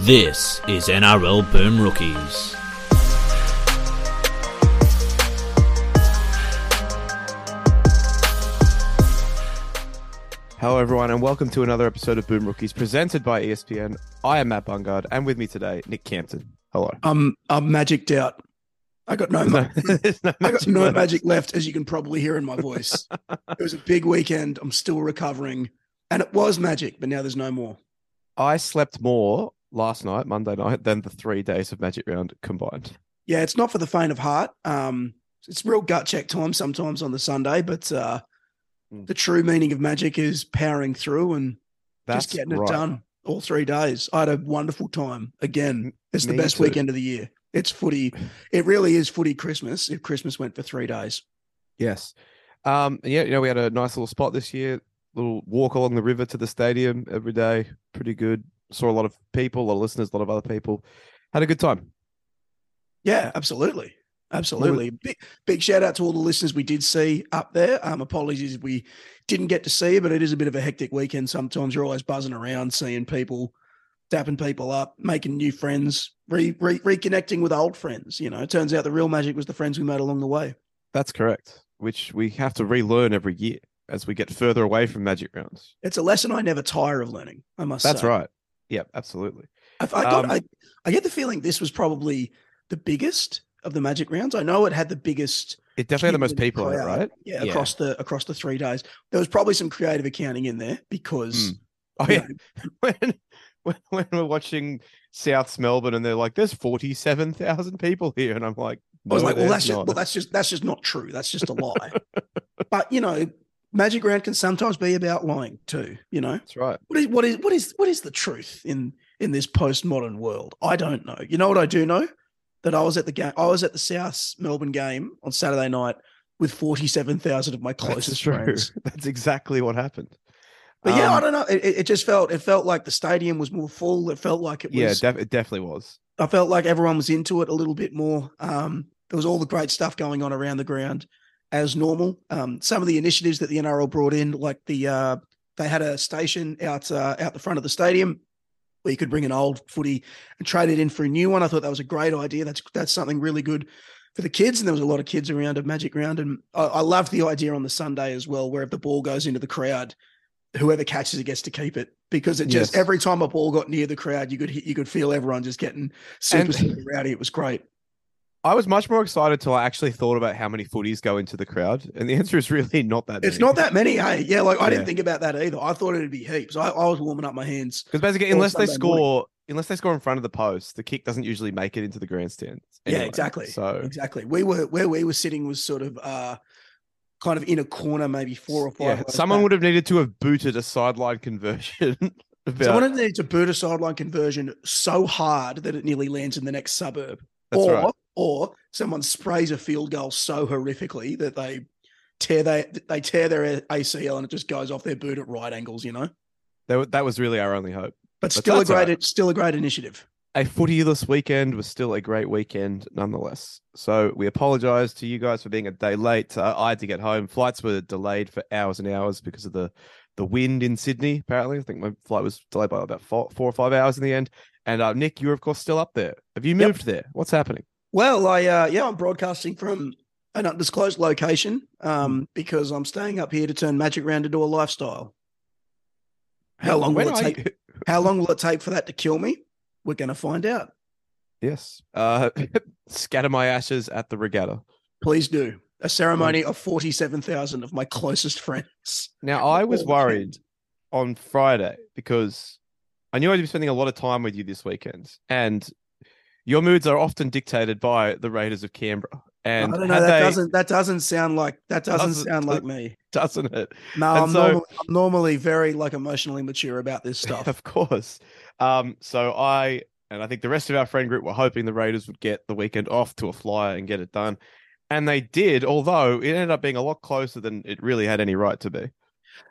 This is NRL Boom Rookies. Hello, everyone, and welcome to another episode of Boom Rookies presented by ESPN. I am Matt Bungard, and with me today, Nick Campton. Hello. I'm I'm magicked out. I got no, There's no, there's no I got no words. magic left, as you can probably hear in my voice. it was a big weekend. I'm still recovering, and it was magic, but now there's no more. I slept more last night, Monday night, than the three days of Magic Round combined. Yeah, it's not for the faint of heart. Um, it's real gut check time sometimes on the Sunday, but uh, Mm. the true meaning of magic is powering through and That's just getting right. it done all three days. I had a wonderful time. Again, it's the best too. weekend of the year. It's footy. It really is footy Christmas. If Christmas went for three days. Yes. Um, yeah, you know, we had a nice little spot this year, little walk along the river to the stadium every day. Pretty good. Saw a lot of people, a lot of listeners, a lot of other people. Had a good time. Yeah, absolutely. Absolutely. Big, big shout out to all the listeners we did see up there. Um, apologies if we didn't get to see you, but it is a bit of a hectic weekend. Sometimes you're always buzzing around, seeing people, dapping people up, making new friends, re, re, reconnecting with old friends. You know, it turns out the real magic was the friends we made along the way. That's correct, which we have to relearn every year as we get further away from Magic Rounds. It's a lesson I never tire of learning. I must That's say. right. Yep, absolutely. I, I, got, Um, I, I get the feeling this was probably the biggest of the magic rounds. I know it had the biggest It definitely had the most people in it, crowd. right? Yeah, Yeah. across the across the three days. There was probably some creative accounting in there because Mm. Oh yeah, when, when when we're watching South Melbourne and they're like, "There's forty-seven thousand people here," and I'm like, I was like, well, that's just well, that's just that's just not true. That's just a lie. but you know, magic round can sometimes be about lying too. You know, That's right. what is what is what is what is the truth in in this postmodern world? I don't know. You know what I do know? That I was at the game. I was at the South Melbourne game on Saturday night with forty seven thousand of my closest true. friends. That's exactly what happened. But yeah, I Um, don't know. It, it it just felt it felt like the stadium was more full. It felt like it was yeah, def- it definitely was. I felt like everyone was into it a little bit more. Um, there was all the great stuff going on around the ground as normal. Um, some of the initiatives that the NRL brought in, like the uh, they had a station out uh, out the front of the stadium where you could bring an old footy and trade it in for a new one. I thought that was a great idea. That's that's something really good for the kids, and there was a lot of kids around at Magic Round, and I, I loved the idea on the Sunday as well, where if the ball goes into the crowd, whoever catches it gets to keep it because it just Yes. every time a ball got near the crowd, you could hit- you could feel everyone just getting super, And- super rowdy. It was great. I was much more excited till I actually thought about how many footies go into the crowd, and the answer is really not that. It's not that many, hey. Yeah, like I didn't think about that either. I thought it'd be heaps. I, I was warming up my hands. because basically, all unless they Sunday morning. score, unless they score in front of the post, the kick doesn't usually make it into the grandstand. yeah, exactly. So exactly. We were where we were sitting was sort of uh kind of in a corner, maybe four or five. yeah, someone back. would have needed to have booted a sideline conversion. about- Someone needed to boot a sideline conversion so hard that it nearly lands in the next suburb. That's or right. Or someone sprays a field goal so horrifically that they tear they they tear their ACL and it just goes off their boot at right angles, you know. That, that was really our only hope. But But still a great right. still a great initiative. A footyless weekend was still a great weekend nonetheless. So we apologize to you guys for being a day late. Uh, I had to get home. Flights were delayed for hours and hours because of the the wind in Sydney. Apparently, I think my flight was delayed by about four, four or five hours in the end. And uh, Nick, you're of course still up there. Have you Yep. moved there? What's happening? Well, I uh, yeah, I'm broadcasting from an undisclosed location um, because I'm staying up here to turn Magic Round into a lifestyle. How long When will it take? How long will it take for that to kill me? We're going to find out. Yes. Uh, scatter my ashes at the regatta. Please do a ceremony of forty-seven thousand of my closest friends. Now, I was worried on Friday because I knew I'd be spending a lot of time with you this weekend, and your moods are often dictated by the Raiders of Canberra. And I don't know. That they- doesn't that doesn't sound like that doesn't Doesn't- sound like me. doesn't it? No, I'm, so- normally, I'm normally very like emotionally mature about this stuff. Of course. Um, so I and I think the rest of our friend group were hoping the Raiders would get the weekend off to a flyer and get it done. And they did, although it ended up being a lot closer than it really had any right to be.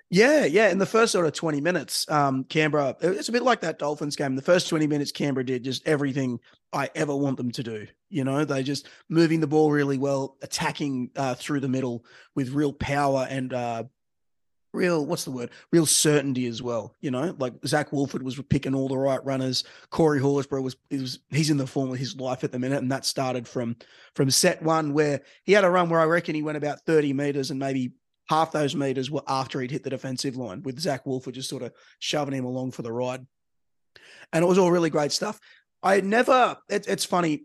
Yeah, yeah. In the first sort of 20 minutes, um, Canberra, it's a bit like that Dolphins game. The first 20 minutes, Canberra did just everything I ever want them to do. You know, they just moving the ball really well, attacking uh, through the middle with real power and uh, real what's the word real certainty as well you know like Zac Woolford was picking all the right runners corey horsburgh was, was he's in the form of his life at the minute and that started from from set one where he had a run where i reckon he went about 30 meters and maybe half those meters were after he'd hit the defensive line with Zac Woolford just sort of shoving him along for the ride and it was all really great stuff i never it, it's funny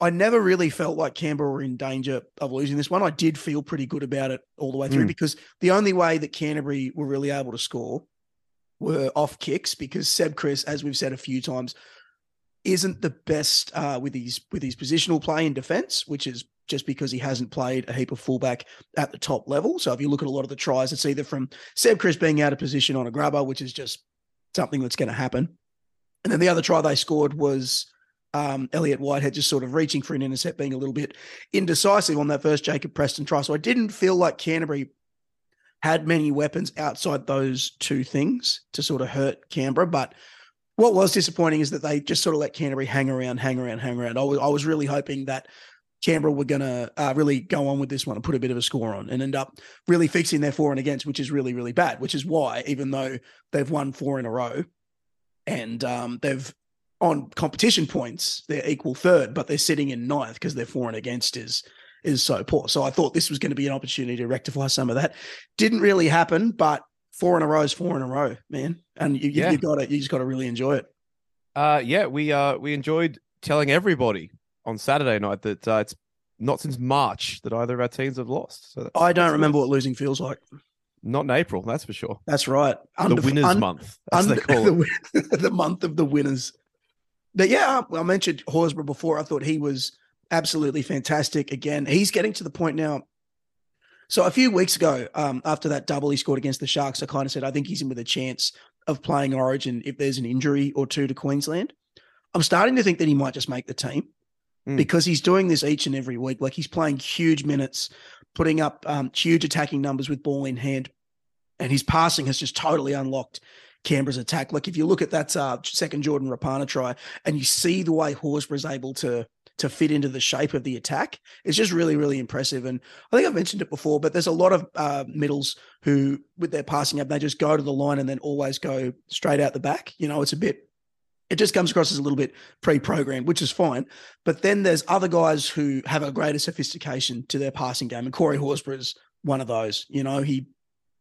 I never really felt like Canberra were in danger of losing this one. I did feel pretty good about it all the way through Mm. because the only way that Canterbury were really able to score were off kicks because Seb Kris, as we've said a few times, isn't the best uh, with his with his positional play in defence, which is just because he hasn't played a heap of fullback at the top level. So if you look at a lot of the tries, it's either from Seb Kris being out of position on a grubber, which is just something that's going to happen. And then the other try they scored was um, Elliott Whitehead just sort of reaching for an intercept, being a little bit indecisive on that first Jacob Preston try. So I didn't feel like Canterbury had many weapons outside those two things to sort of hurt Canberra. But what was disappointing is that they just sort of let Canterbury hang around, hang around, hang around. I was, I was really hoping that Canberra were going to uh, really go on with this one and put a bit of a score on and end up really fixing their for and against, which is really, really bad, which is why, even though they've won four in a row and um, they've on competition points, they're equal third, but they're sitting in ninth because their for and against is is so poor. So I thought this was going to be an opportunity to rectify some of that. Didn't really happen, but four in a row is four in a row, man. And you, Yeah. you, you got it. you just got to really enjoy it. Uh, yeah, we uh we enjoyed telling everybody on Saturday night that uh, it's not since March that either of our teams have lost. So that's, I don't remember nice. what losing feels like. Not in April, that's for sure. That's right. The winners' un- month, as they under- call it. the, the month of the winners. But yeah, I mentioned Horsburgh before. I thought he was absolutely fantastic. Again, he's getting to the point now. So a few weeks ago, um, after that double he scored against the Sharks, I kind of said I think he's in with a chance of playing Origin if there's an injury or two to Queensland. I'm starting to think that he might just make the team Mm. because he's doing this each and every week. Like he's playing huge minutes, putting up um, huge attacking numbers with ball in hand, and his passing has just totally unlocked Canberra's attack. Like if you look at that uh, second Jordan Rapana try, and you see the way Horsburgh is able to to fit into the shape of the attack, it's just really really impressive. And I think I've mentioned it before, but there's a lot of uh, middles who, with their passing up, they just go to the line and then always go straight out the back. You know, it's a bit. It just comes across as a little bit pre-programmed, which is fine. But then there's other guys who have a greater sophistication to their passing game, and Corey Horsburgh is one of those. You know, he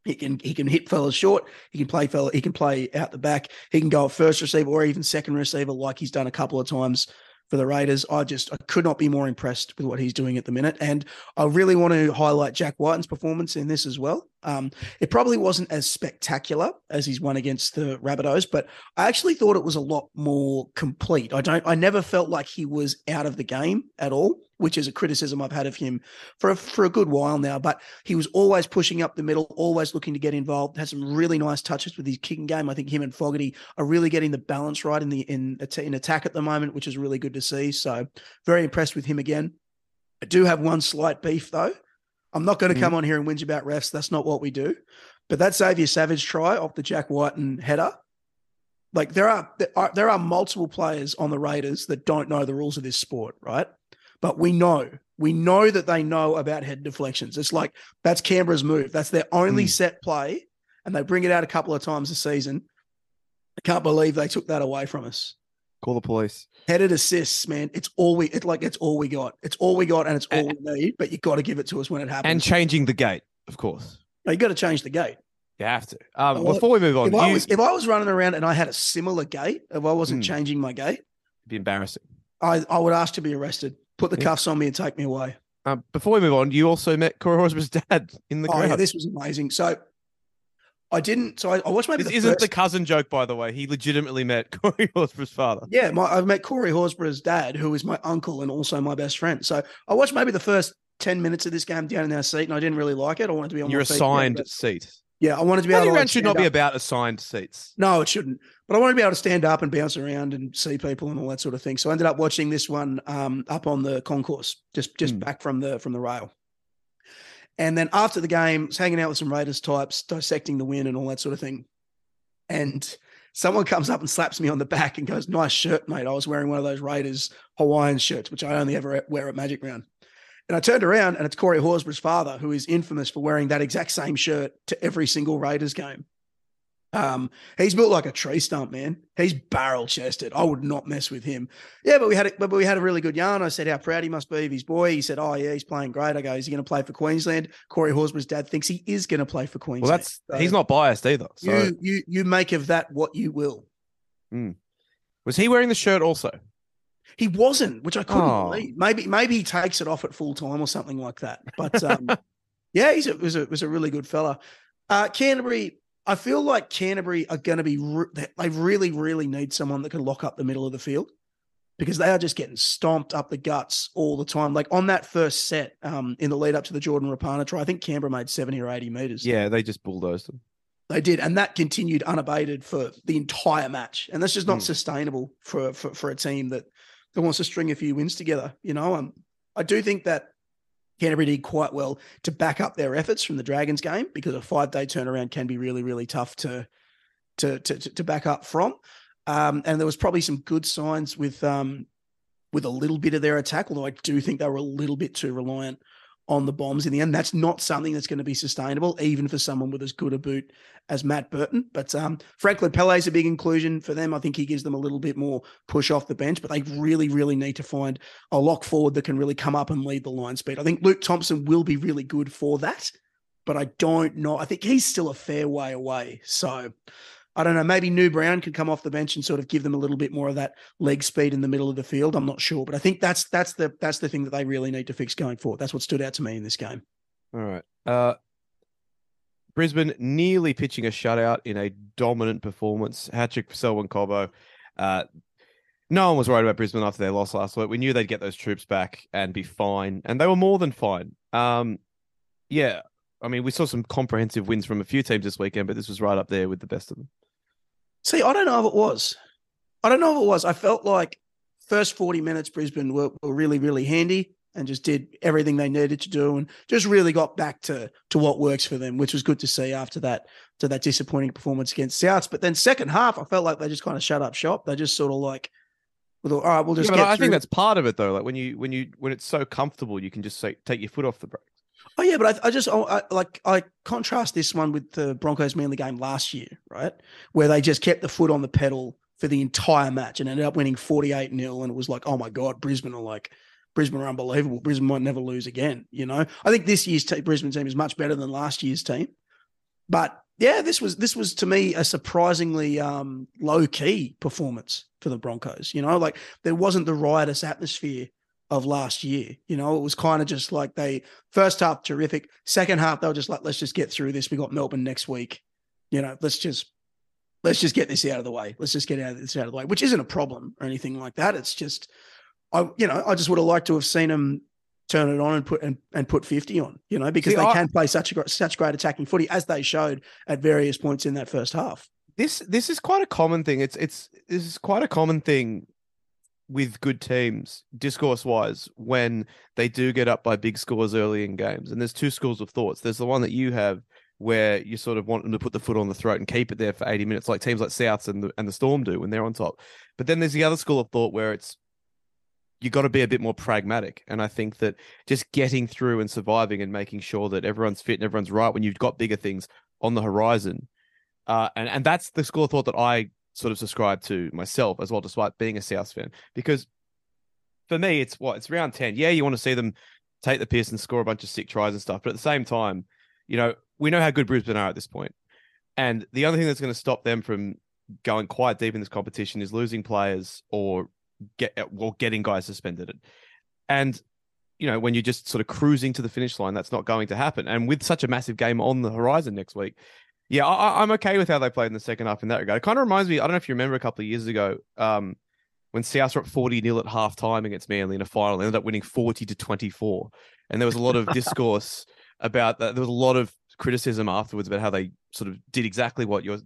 he can he can hit fellas short. He can play fella. He can play out the back. He can go first receiver or even second receiver, like he's done a couple of times for the Raiders. I just I could not be more impressed with what he's doing at the minute, and I really want to highlight Jack Wighton's performance in this as well. Um, it probably wasn't as spectacular as he's won against the Rabbitohs, but I actually thought it was a lot more complete. I don't. I never felt like he was out of the game at all, which is a criticism I've had of him for a, for a good while now. But he was always pushing up the middle, always looking to get involved. Has some really nice touches with his kicking game. I think him and Fogarty are really getting the balance right in the in in attack at the moment, which is really good to see. So very impressed with him again. I do have one slight beef though. I'm not going to Mhm. come on here and whinge about refs. That's not what we do. But that Xavier Savage try off the Jack Wighton header, like there are there are there are multiple players on the Raiders that don't know the rules of this sport, right? But we know we know that they know about head deflections. It's like that's Canberra's move. That's their only Mm. set play, and they bring it out a couple of times a season. I can't believe they took that away from us. Call the police. Headed assists, man. It's all we. It's like it's all we got. It's all we got, and it's all we need. But you've got to give it to us when it happens. And changing the gait, of course. No, you got to change the gait. You have to. Um, Well, before we move on, If I was if I was running around and I had a similar gait, if I wasn't Hmm. changing my gait, it'd be embarrassing. I, I would ask to be arrested. Put the cuffs on me and take me away. Um, before we move on, you also met Corey Horsburgh's dad in the Oh crowd. yeah, this was amazing. So I didn't. So I, I watched maybe this the isn't first, the cousin joke, by the way. He legitimately met Corey Horsburgh's father. Yeah, my, I've met Corey Horsburgh's dad, who is my uncle and also my best friend. So I watched maybe the first ten minutes of this game down in our seat, and I didn't really like it. I wanted to be on. Your assigned seat. Yeah, I wanted to be able Rugby to. round like, should not stand be up. about assigned seats. No, it shouldn't. But I want to be able to stand up and bounce around and see people and all that sort of thing. So I ended up watching this one um, up on the concourse, just just Hmm. back from the from the rail. And then after the game, was hanging out with some Raiders types, dissecting the win and all that sort of thing. And someone comes up and slaps me on the back and goes, "Nice shirt, mate." I was wearing one of those Raiders Hawaiian shirts, which I only ever wear at Magic Round. And I turned around and it's Corey Horsburgh's father, who is infamous for wearing that exact same shirt to every single Raiders game. Um, he's built like a tree stump, man. He's barrel chested. I would not mess with him. Yeah, but we had a, but we had a really good yarn. I said how proud he must be of his boy. He said, "Oh yeah, he's playing great." I go, "Is he going to play for Queensland?" Corey Horsburgh's dad thinks he is going to play for Queensland. Well, that's So he's not biased either. So You you you make of that what you will. was he wearing the shirt also? He wasn't, which I couldn't Oh. believe. Maybe maybe he takes it off at full time or something like that. But um, yeah, he's a, was a was a really good fella. Uh, Canterbury, I feel like Canterbury are going to be re- they- really really need someone that can lock up the middle of the field because they are just getting stomped up the guts all the time. Like on that first set um, in the lead up to the Jordan Rapana try, I think Canberra made seventy or eighty meters. Yeah, they just bulldozed them. They did, and that continued unabated for the entire match, and that's just not Hmm. sustainable for, for for a team that that wants to string a few wins together. You know, um, I do think that Canterbury did quite well to back up their efforts from the Dragons game because a five day turnaround can be really really tough to to to to back up from. Um, and there was probably some good signs with um with a little bit of their attack, although I do think they were a little bit too reliant on the bombs in the end. That's not something that's going to be sustainable, even for someone with as good a boot as Matt Burton. But um, Franklin Pele is a big inclusion for them. I think he gives them a little bit more push off the bench, but they really, really need to find a lock forward that can really come up and lead the line speed. I think Luke Thompson will be really good for that, but I don't know. I think he's still a fair way away. So I don't know. Maybe New Brown could come off the bench and sort of give them a little bit more of that leg speed in the middle of the field. I'm not sure, but I think that's that's the that's the thing that they really need to fix going forward. That's what stood out to me in this game. All right. Uh, Brisbane nearly pitching a shutout in a dominant performance. Hat trick for Selwyn Cobbo. Uh, no one was worried about Brisbane after their loss last week. We knew they'd get those troops back and be fine, and they were more than fine. Um, yeah, I mean, we saw some comprehensive wins from a few teams this weekend, but this was right up there with the best of them. See, I don't know if it was. I don't know if it was. I felt like first 40 minutes Brisbane were, were really, really handy and just did everything they needed to do and just really got back to to what works for them, which was good to see after that to that disappointing performance against Souths. But then second half, I felt like they just kind of shut up shop. They just sort of like, all right, we'll just Yeah, I through think that's part of it, though. Like when you when you when it's so comfortable, you can just say take your foot off the brake. Oh yeah, but I, I just I, I- like I contrast this one with the Broncos Manly game last year, right? Where they just kept the foot on the pedal for the entire match and ended up winning 48 0 and it was like, oh my god, Brisbane are like Brisbane are unbelievable. Brisbane might never lose again. You know, I think this year's Brisbane team is much better than last year's team, but yeah, this was this was to me a surprisingly um, low key performance for the Broncos. You know, like there wasn't the riotous atmosphere of last year. You know, it was kind of just like they first half terrific, second half they were just like, let's just get through this. We got Melbourne next week. You know, let's just let's just get this out of the way. Let's just get out of this out of the way, which isn't a problem or anything like that. It's just I you know I just would have liked to have seen them turn it on and put and, and put 50 on, you know, because See, they I- can play such a such great attacking footy as they showed at various points in that first half. this this is quite a common thing. It's it's this is quite a common thing with good teams, discourse wise, when they do get up by big scores early in games. And there's two schools of thoughts. There's the one that you have where you sort of want them to put the foot on the throat and keep it there for 80 minutes, like teams like Souths and the and the Storm do when they're on top. But then there's the other school of thought where it's you got to be a bit more pragmatic. And I think that just getting through and surviving and making sure that everyone's fit and everyone's right when you've got bigger things on the horizon. Uh, and, and that's the school of thought that I sort of subscribe to myself as well, despite being a South fan. Because for me, it's what it's round 10. Yeah, you want to see them take the piss and score a bunch of sick tries and stuff. But at the same time, you know, we know how good Brisbane are at this point. And the only thing that's going to stop them from going quite deep in this competition is losing players or get or getting guys suspended. And you know, when you're just sort of cruising to the finish line, that's not going to happen. And with such a massive game on the horizon next week, yeah, I, I'm okay with how they played in the second half in that regard. It kind of reminds me, I don't know if you remember a couple of years ago, um, when South were up 40 nil at half time against Manly in a final, they ended up winning 40 to 24. And there was a lot of discourse about that. There was a lot of criticism afterwards about how they sort of did exactly what you're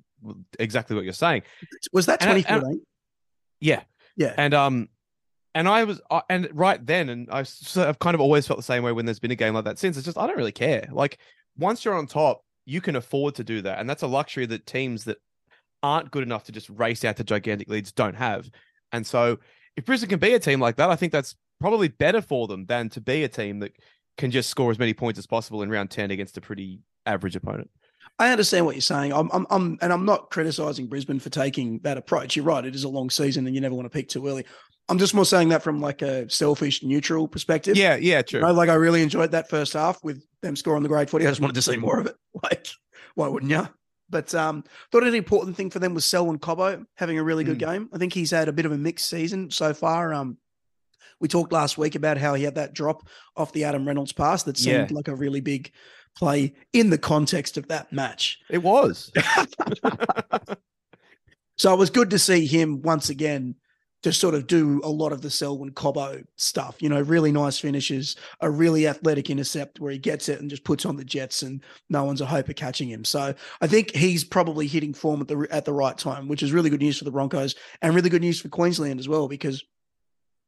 exactly what you're saying. Was that And I- and- 2014? Yeah. Yeah. And um and I was uh, and right then and I I've kind of always felt the same way when there's been a game like that since. It's just I don't really care. Like once you're on top, you can afford to do that. And that's a luxury that teams that aren't good enough to just race out to gigantic leads don't have. And so if Brisbane can be a team like that, I think that's probably better for them than to be a team that can just score as many points as possible in round 10 against a pretty average opponent. I understand what you're saying. I'm, I'm, I'm, and I'm not criticizing Brisbane for taking that approach. You're right; it is a long season, and you never want to peak too early. I'm just more saying that from like a selfish, neutral perspective. Yeah, yeah, true. You know, like I really enjoyed that first half with them scoring the grade 40. I just wanted to see more of it. Like, why wouldn't you? But um, thought an important thing for them was Selwyn Cobbo having a really good Mm. game. I think he's had a bit of a mixed season so far. Um, we talked last week about how he had that drop off the Adam Reynolds pass that seemed Yeah. like a really big play in the context of that match. It was. So it was good to see him once again just sort of do a lot of the Selwyn Cobbo stuff. You know, really nice finishes, a really athletic intercept where he gets it and just puts on the jets, and no one's a hope of catching him. So I think he's probably hitting form at the at the right time, which is really good news for the Broncos and really good news for Queensland as well because.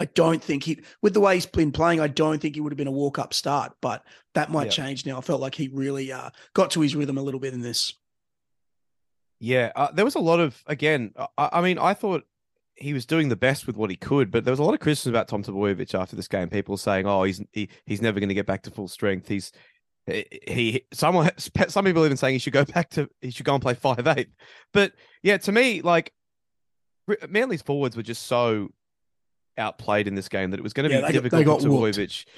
I don't think he, with the way he's been playing, I don't think he would have been a walk up start, but that might Yeah. change now. I felt like he really uh, got to his rhythm a little bit in this. Yeah, uh, there was a lot of again. I, I mean, I thought he was doing the best with what he could, but there was a lot of criticism about Tom Trbojevic after this game. People saying, "Oh, he's he, he's never going to get back to full strength." He's he, he someone some people even saying he should go back to he should go and play five eight. But yeah, to me, like Manly's forwards were just so outplayed in this game that it was going to Yeah, be they got- difficult they got for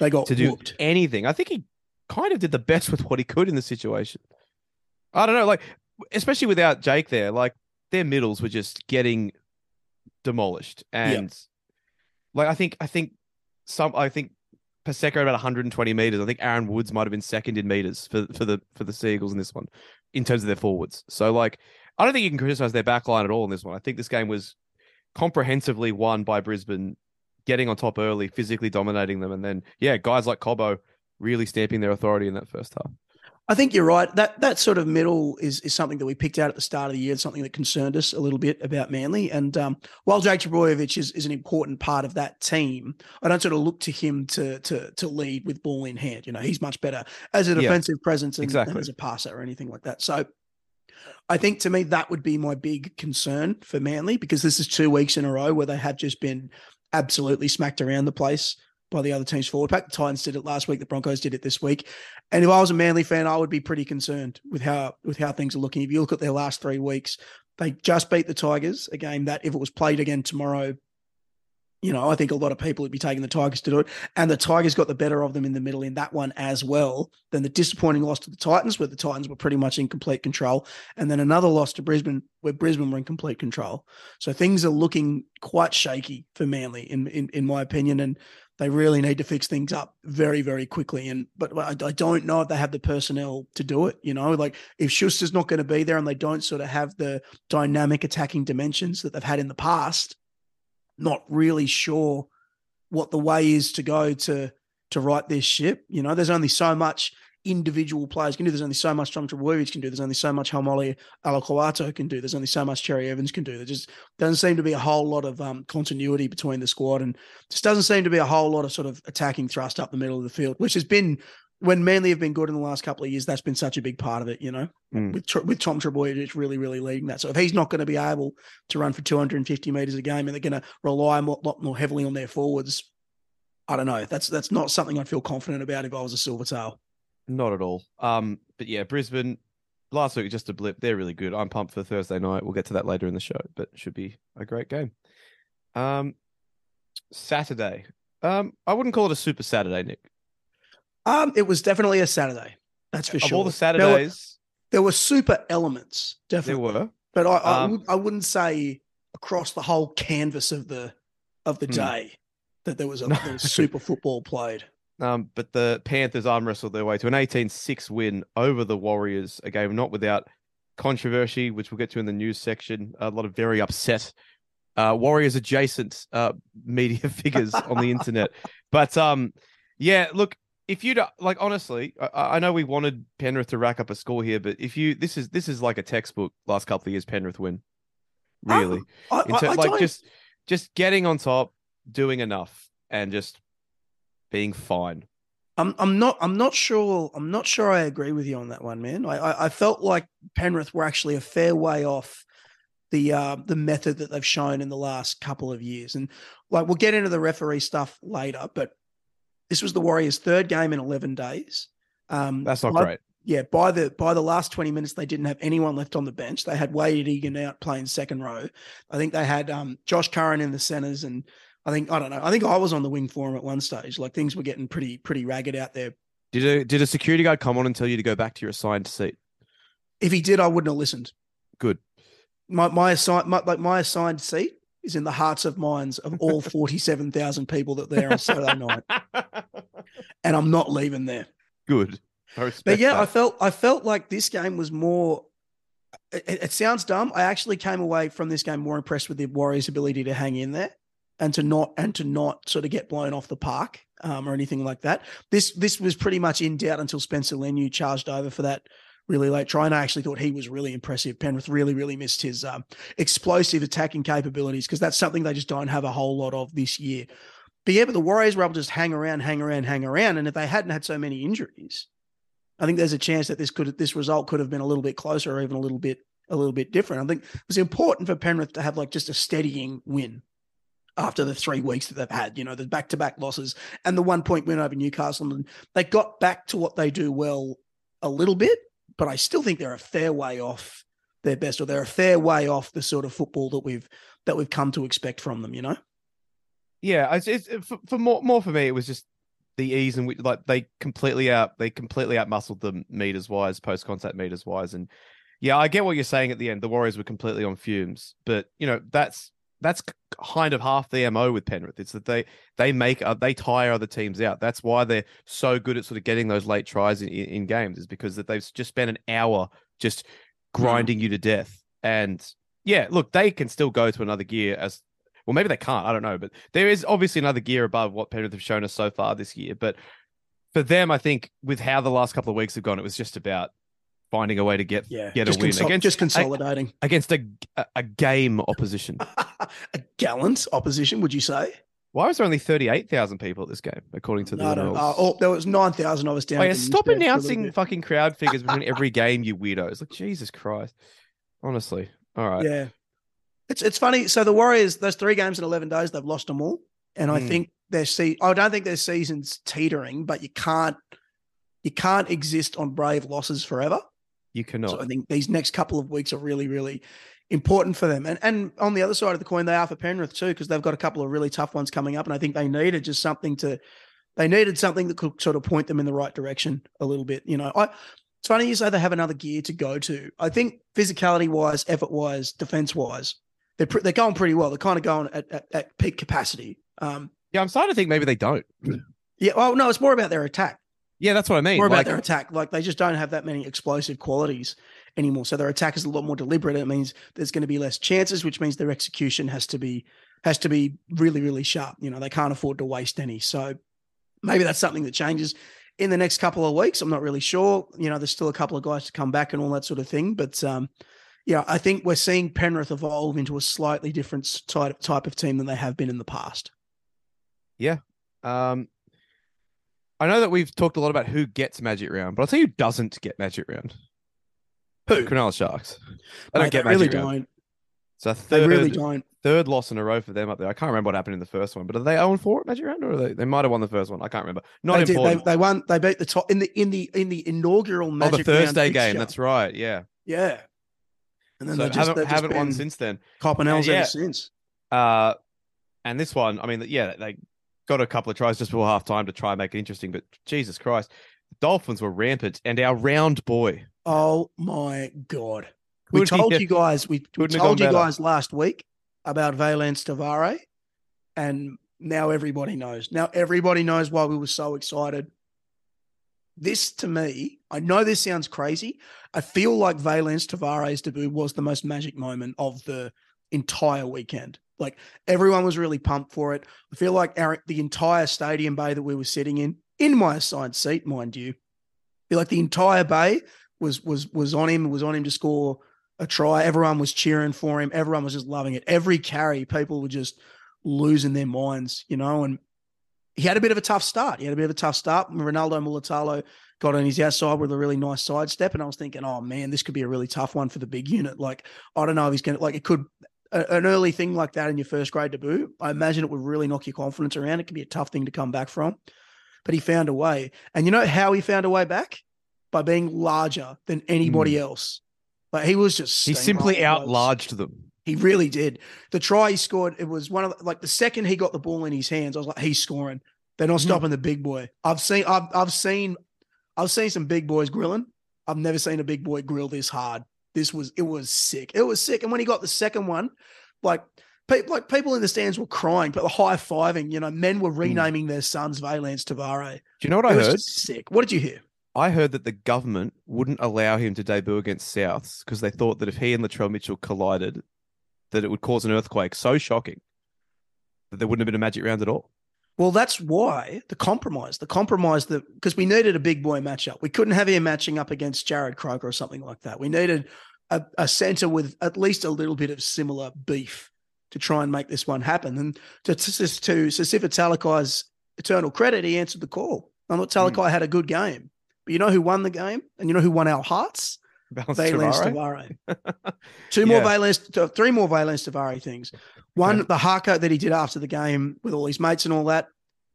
They got to do whooped. anything. I think he kind of did the best with what he could in the situation. I don't know, like especially without Jake there, like their middles were just getting demolished, and like I think I think some I think Paseka about 120 meters. I think Aaron Woods might have been second in meters for for the for the Seagulls in this one, in terms of their forwards. So like I don't think you can criticize their back line at all in this one. I think this game was comprehensively won by Brisbane getting on top early, physically dominating them, and then yeah, guys like Cobbo really stamping their authority in that first half. I think you're right. That that sort of middle is is something that we picked out at the start of the year. It's something that concerned us a little bit about Manly. And um, while Jake Trbojevic is, is an important part of that team, I don't sort of look to him to to to lead with ball in hand. You know, he's much better as a Yeah, defensive presence and, exactly. as a passer or anything like that. So I think to me that would be my big concern for Manly because this is two weeks in a row where they have just been absolutely smacked around the place by the other team's forward pack. The Titans did it last week. The Broncos did it this week. And if I was a Manly fan, I would be pretty concerned with how with how things are looking. If you look at their last three weeks, they just beat the Tigers, a game that if it was played again tomorrow, you know, I think a lot of people would be taking the Tigers to do it. And the Tigers got the better of them in the middle in that one as well. Then the disappointing loss to the Titans, where the Titans were pretty much in complete control. And then another loss to Brisbane, where Brisbane were in complete control. So things are looking quite shaky for Manly, in in, in my opinion. And they really need to fix things up very, very quickly. And but I, I don't know if they have the personnel to do it. You know, like if Schuster's not going to be there and they don't sort of have the dynamic attacking dimensions that they've had in the past, not really sure what the way is to go to to right this ship. You know, there's only so much individual players can do. There's only so much Tom Trbojevic can do. There's only so much Haumole Olakau'atu can do. There's only so much Cherry Evans can do. There just doesn't seem to be a whole lot of um, continuity between the squad, and just doesn't seem to be a whole lot of sort of attacking thrust up the middle of the field, which has been when Manly have been good in the last couple of years. That's been such a big part of it, you know, Mm. with with Tom Trbojevic really, really leading that. So if he's not going to be able to run for 250 meters a game, and they're going to rely a lot more heavily on their forwards, I don't know. That's that's not something I'd feel confident about if I was a Silvertail. Not at all. Um, but yeah, Brisbane last week was just a blip. They're really good. I'm pumped for Thursday night. We'll get to that later in the show, but it should be a great game. Um, Saturday. Um, I wouldn't call it a super Saturday, Nick. Um, it was definitely a Saturday. That's for of sure. all the There were- Saturdays, there were super elements, Definitely, there were. But I, I, Um, would, I wouldn't say across the whole canvas of the of the Hmm. day that there was a No. there was super football played. Um, but the Panthers arm wrestled their way to an 18-6 win over the Warriors, a game not without controversy, which we'll get to in the news section. A lot of very upset uh, Warriors adjacent uh, media figures on the internet. But um, yeah, look, if you like, honestly, I, I know we wanted Penrith to rack up a score here, but if you this is this is like a textbook last couple of years Penrith win, really. I, In I- ter- I like don't- just just getting on top, doing enough, and just being fine. I'm I'm not I'm not sure I'm not sure I agree with you on that one, man. I I, I felt like Penrith were actually a fair way off the uh, the method that they've shown in the last couple of years, and like we'll get into the referee stuff later, but This was the Warriors' third game in 11 days. Um, That's not by- great. Yeah, by the by the last 20 minutes, they didn't have anyone left on the bench. They had Wade Egan out playing second row. I think they had um, Josh Curran in the centers, and I think I don't know. I think I was on the wing for him at one stage. Like things were getting pretty pretty ragged out there. Did a did a security guard come on and tell you to go back to your assigned seat? If he did, I wouldn't have listened. Good. My my assigned my, like my assigned seat is in the hearts of minds of all 47,000 people that there on Saturday night, and I'm not leaving there. Good. I But yeah, I felt I felt like this game was more. It, it sounds dumb. I actually came away from this game more impressed with the Warriors' ability to hang in there and to not and to not sort of get blown off the park um, or anything like that. This this was pretty much in doubt until Spencer Leniu charged over for that really late try. And I actually thought he was really impressive. Penrith really really missed his um, explosive attacking capabilities because that's something they just don't have a whole lot of this year. But yeah, but the Warriors were able to just hang around, hang around, hang around, and if they hadn't had so many injuries. I think there's a chance that this could this result could have been a little bit closer or even a little bit a little bit different. I think it was important for Penrith to have like just a steadying win after the three weeks that they've had, you know, the back to back losses and the one point win over Newcastle. And they got back to what they do well a little bit, but I still think they're a fair way off their best, or they're a fair way off the sort of football that we've that we've come to expect from them, you know? Yeah, it's, it's for, for more more for me. It was just the ease and like they completely out they completely outmuscled them meters wise, post contact meters wise, and yeah, I get what you're saying at the end. The Warriors were completely on fumes, but you know that's that's kind of half the mo with Penrith. It's that they they make uh, they tire other teams out. That's why they're so good at sort of getting those late tries in, in, in games, is because that they've just spent an hour just grinding you to death. And yeah, look, they can still go to another gear as well, maybe they can't. I don't know, but there is obviously another gear above what Penrith have shown us so far this year. But for them, I think with how the last couple of weeks have gone, it was just about finding a way to get Yeah. get just, a win consol- against just consolidating. against a, a a game opposition. a gallant opposition, would you say? Why was there only thirty eight thousand people at this game, according to the I don't Oh, there was 9,000 of us down. Oh, at yeah, stop news desk for a little announcing fucking crowd figures between every game, you weirdos. Like Jesus Christ, honestly. All right, Yeah. It's it's funny. So the Warriors, those three games in 11 days, they've lost them all. And I Hmm. think their se- I don't think their season's teetering, but you can't you can't exist on brave losses forever. You cannot. So I think these next couple of weeks are really, really important for them. And and on the other side of the coin, they are for Penrith too, because they've got a couple of really tough ones coming up. And I think they needed just something to they needed something that could sort of point them in the right direction a little bit. You know, I it's funny you say they have another gear to go to. I think physicality wise, effort wise, defense wise, they're pre- they're going pretty well. They're kind of going at, at, at peak capacity. Um, yeah, I'm starting to think maybe they don't. yeah. Well, no, it's more about their attack. Yeah, that's what I mean. more about Like, their attack. Like they just don't have that many explosive qualities anymore. So their attack is a lot more deliberate. It means there's going to be less chances, which means their execution has to be has to be really, really sharp. You know, they can't afford to waste any. So maybe that's something that changes in the next couple of weeks. I'm not really sure. You know, there's still a couple of guys to come back and all that sort of thing. But um, yeah, I think we're seeing Penrith evolve into a slightly different type type of team than they have been in the past. Yeah. Um, I know that we've talked a lot about who gets Magic Round, but I'll tell you who doesn't get Magic Round. Who? Cronulla Sharks. They don't get they really Magic Round. don't. It's a They really don't. third loss in a row for them up there. I can't remember what happened in the first one, but are they 0 4 at Magic Round or are they, they might have won the first one? I can't remember. Not they, did. they, important. they won. They beat the top in the in the in the inaugural magic round. oh, Magic the Thursday game. That's right. Yeah. yeah. And then So they just, haven't, haven't won since then. copping L's yeah. ever since. Uh, and this one, I mean, yeah, they got a couple of tries just before half time to try and make it interesting, but Jesus Christ, the Dolphins were rampant, and our round boy. Oh my god! We Couldn't told have- you guys. We, we told you better. guys last week about Valynce Te Whare, and now everybody knows. Now everybody knows why we were so excited. This to me, I know this sounds crazy. I feel like Valynce Te Whare's debut was the most magic moment of the entire weekend. Like everyone was really pumped for it. I feel like our, the entire stadium bay that we were sitting in, in my assigned seat, mind you, feel like the entire bay was was was on him, was on him to score a try. Everyone was cheering for him. Everyone was just loving it. Every carry, people were just losing their minds, you know. And he had a bit of a tough start. He had a bit of a tough start. Ronaldo Mulitalo got on his outside with a really nice sidestep, and I was thinking, oh man, this could be a really tough one for the big unit. Like, I don't know if he's going to like it could. A- An early thing like that in your first grade debut, I imagine it would really knock your confidence around. It could be a tough thing to come back from. but he found a way. And you know how he found a way back? By being larger than anybody else. Like he was just He simply outlarged them. He really did. The try he scored, it was one of the, like the second he got the ball in his hands, I was like, he's scoring. They're not Mhm. stopping the big boy. I've seen, I've, I've seen, I've seen some big boys grilling. I've never seen a big boy grill this hard. This was, it was sick. It was sick. And when he got the second one, like people, like people in the stands were crying, but the high fiving. You know, men were renaming their sons Valynce Te Whare. Do you know what Hmm. I was heard? sick. What did you hear? I heard that the government wouldn't allow him to debut against Souths because they thought that if he and Latrell Mitchell collided, that it would cause an earthquake. So shocking that there wouldn't have been a magic round at all. Well, that's why the compromise, the compromise that because we needed a big boy matchup. We couldn't have him matching up against Jared Kroger or something like that. We needed a, a center with at least a little bit of similar beef to try and make this one happen. And to to, to, to Sifa Talakai's eternal credit, he answered the call. I thought Talakai hmm. had a good game. But you know who won the game? And you know who won our hearts? Valynce Te Whare? Two more Yeah. Valynce, uh, three more Valynce Te Whare things. One, Okay. the haka that he did after the game with all his mates and all that,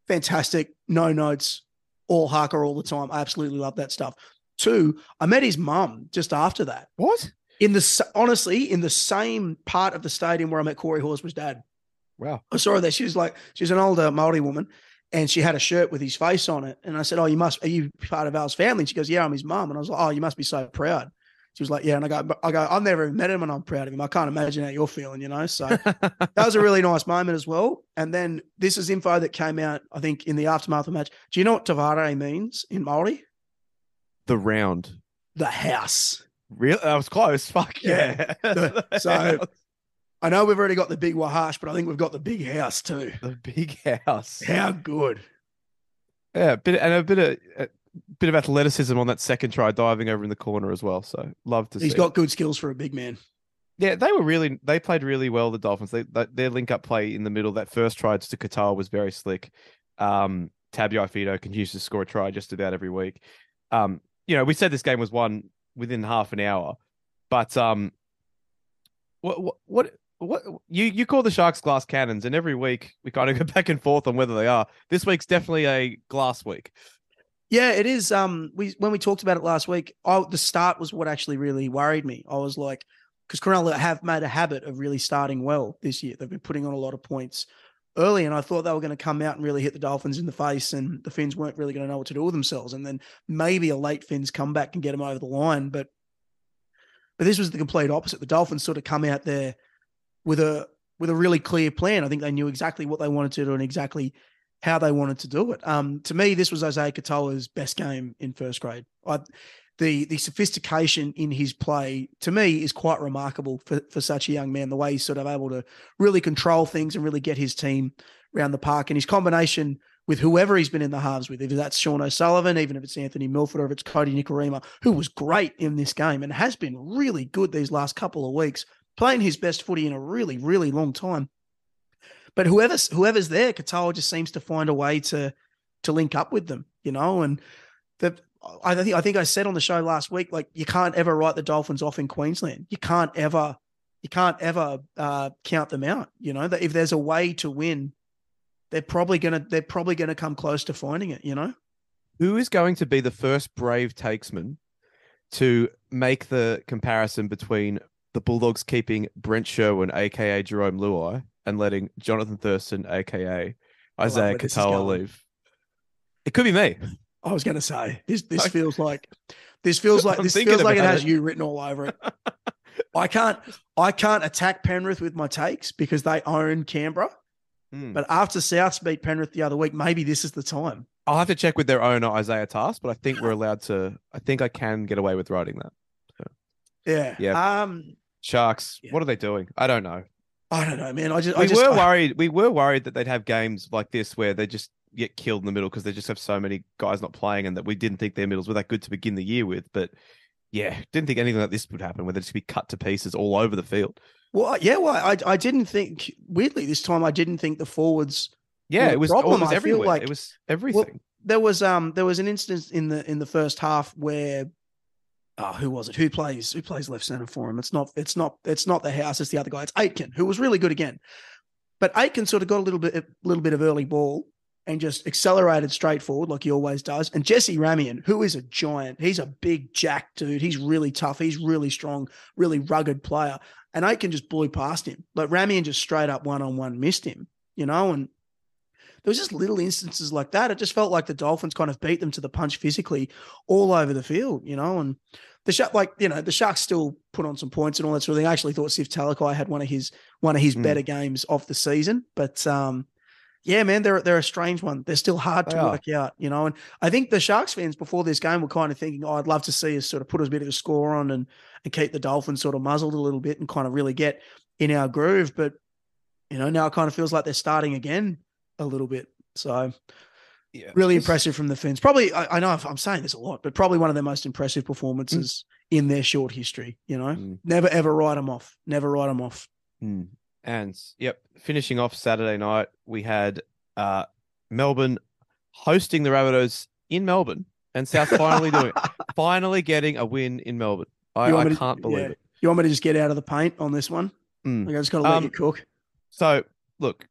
fantastic. No notes, all haka all the time. I absolutely love that stuff. Two, I met his mum just after that. What? In the honestly, in the same part of the stadium where I met Corey Horsburgh's dad. Wow. I saw her there. She was like, she's an older Maori woman, and she had a shirt with his face on it. And I said, "Oh, you must. Are you part of Al's family?" And she goes, "Yeah, I'm his mum." And I was like, "Oh, you must be so proud." She was like, "Yeah." And I go, "I go, I've never even met him, and I'm proud of him. I can't imagine how you're feeling, you know." So that was a really nice moment as well. And then this is info that came out, I think, in the aftermath of the match. Do you know what Te Whare means in Maori? the round. The house. Real? That was close. Fuck yeah. The- so- I know we've already got the big Wahash, but I think we've got the big house too. the big house. How good. Yeah, bit and a bit of bit of athleticism on that second try, diving over in the corner as well. So love to He's got good skills for a big man. Yeah, they were really they played really well. The Dolphins, they, they their link up play in the middle. That first try to Qatar was very slick. Um, Tabuai-Fidow continues to score a try just about every week. Um, you know, we said this game was won within half an hour, but um, what what what what you you call the Sharks glass cannons, and every week we kind of go back and forth on whether they are. This week's definitely a glass week. Yeah, it is. Um, we when we talked about it last week, I, the start was what actually really worried me. I was like, because Cronulla have made a habit of really starting well this year. They've been putting on a lot of points early, and I thought they were going to come out and really hit the Dolphins in the face, and the Finns weren't really going to know what to do with themselves. And then maybe a late Finns comeback can get them over the line, but but this was the complete opposite. The Dolphins sort of come out there with a with a really clear plan. I think they knew exactly what they wanted to do and exactly how they wanted to do it. Um, to me, this was Isaiah Katoa's best game in first grade. I, the the sophistication in his play to me is quite remarkable for, for such a young man. The way he's sort of able to really control things and really get his team around the park, and his combination with whoever he's been in the halves with, if that's Sean O'Sullivan, even if it's Anthony Milford or if it's Kodi Nikorima, who was great in this game and has been really good these last couple of weeks, playing his best footy in a really really long time. But whoever's whoever's there, Katoa just seems to find a way to to link up with them, you know. And the I think I think I said on the show last week, like you can't ever write the Dolphins off in Queensland. You can't ever you can't ever uh, count them out. You know that if there's a way to win, they're probably gonna they're probably gonna come close to finding it. You know. Who is going to be the first brave takesman to make the comparison between the Bulldogs keeping Brent Sherwin, aka Jarome Luai, and letting Jonathan Thurston, aka Isaiah Katoa, leave? It could be me. I was gonna say this this I- feels like this feels like I'm this feels like it has it. you written all over it. I can't I can't attack Penrith with my takes because they own Canberra. Hmm. But after Souths beat Penrith the other week, maybe this is the time. I'll have to check with their owner Isaiah Task, but I think we're allowed to. I think I can get away with writing that. Yeah. Yeah. Um, Sharks, Yeah. what are they doing? I don't know. I don't know, man. I just, I We just, were I- worried. We were worried that they'd have games like this where they just get killed in the middle because they just have so many guys not playing, and that we didn't think their middles were that good to begin the year with. But yeah, didn't think anything like this would happen, where they'd just be cut to pieces all over the field. well, yeah, well, I, I didn't think weirdly this time. I didn't think the forwards. Yeah, Well, it was. problem, it was I feel everywhere. like- it was everything. There was, um, there was an instance in the in the first half where, oh, who was it? Who plays who plays left center for him? It's not, it's not, it's not the house. It's the other guy. It's Aitken, who was really good again. But Aitken sort of got a little bit, a little bit of early ball, and just accelerated straight forward like he always does. And Jesse Ramien, who is a giant, he's a big jack dude. He's really tough. He's really strong, really rugged player. And Aitken just blew past him. Like Ramien just straight up one on one missed him, you know, and there was just little instances like that. It just felt like the Dolphins kind of beat them to the punch physically all over the field, you know, and the shark like you know the sharks still put on some points and all that sort of thing. I actually thought Sif Talakai had one of his one of his mm. better games of the season, but um, yeah, man, they're they're a strange one. They're still hard they to are. work out, you know. And I think the Sharks fans before this game were kind of thinking, "Oh, I'd love to see us sort of put a bit of a score on and and keep the Dolphins sort of muzzled a little bit and kind of really get in our groove." But you know, now it kind of feels like they're starting again a little bit. So yeah, really impressive from the Phins. Probably, I, I, know I'm saying this a lot, but probably one of their most impressive performances mm. in their short history. You know, mm. never ever write them off. Never write them off. Mm. And yep, finishing off Saturday night, we had uh, Melbourne hosting the Rabbitohs in Melbourne, and South finally doing it, finally getting a win in Melbourne. I, I can't to, believe yeah. it. You want me to just get out of the paint on this one? Mm. I just got to let um, you cook. So look,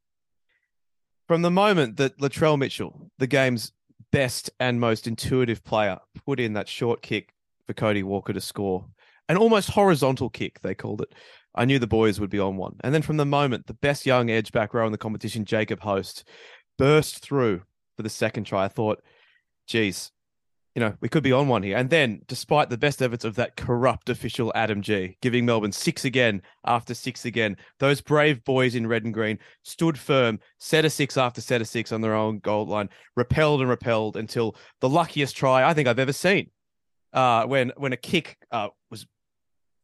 from the moment that Latrell Mitchell, the game's best and most intuitive player, put in that short kick for Cody Walker to score, an almost horizontal kick, they called it. I knew the boys would be on one. And then from the moment the best young edge back row in the competition, Jacob Host, burst through for the second try, I thought, geez, you know, we could be on one here. And then, despite the best efforts of that corrupt official Adam Gee, giving Melbourne six again after six again, those brave boys in red and green stood firm, set a six after set a six on their own goal line, repelled and repelled until the luckiest try I think I've ever seen. Uh, when when a kick uh, was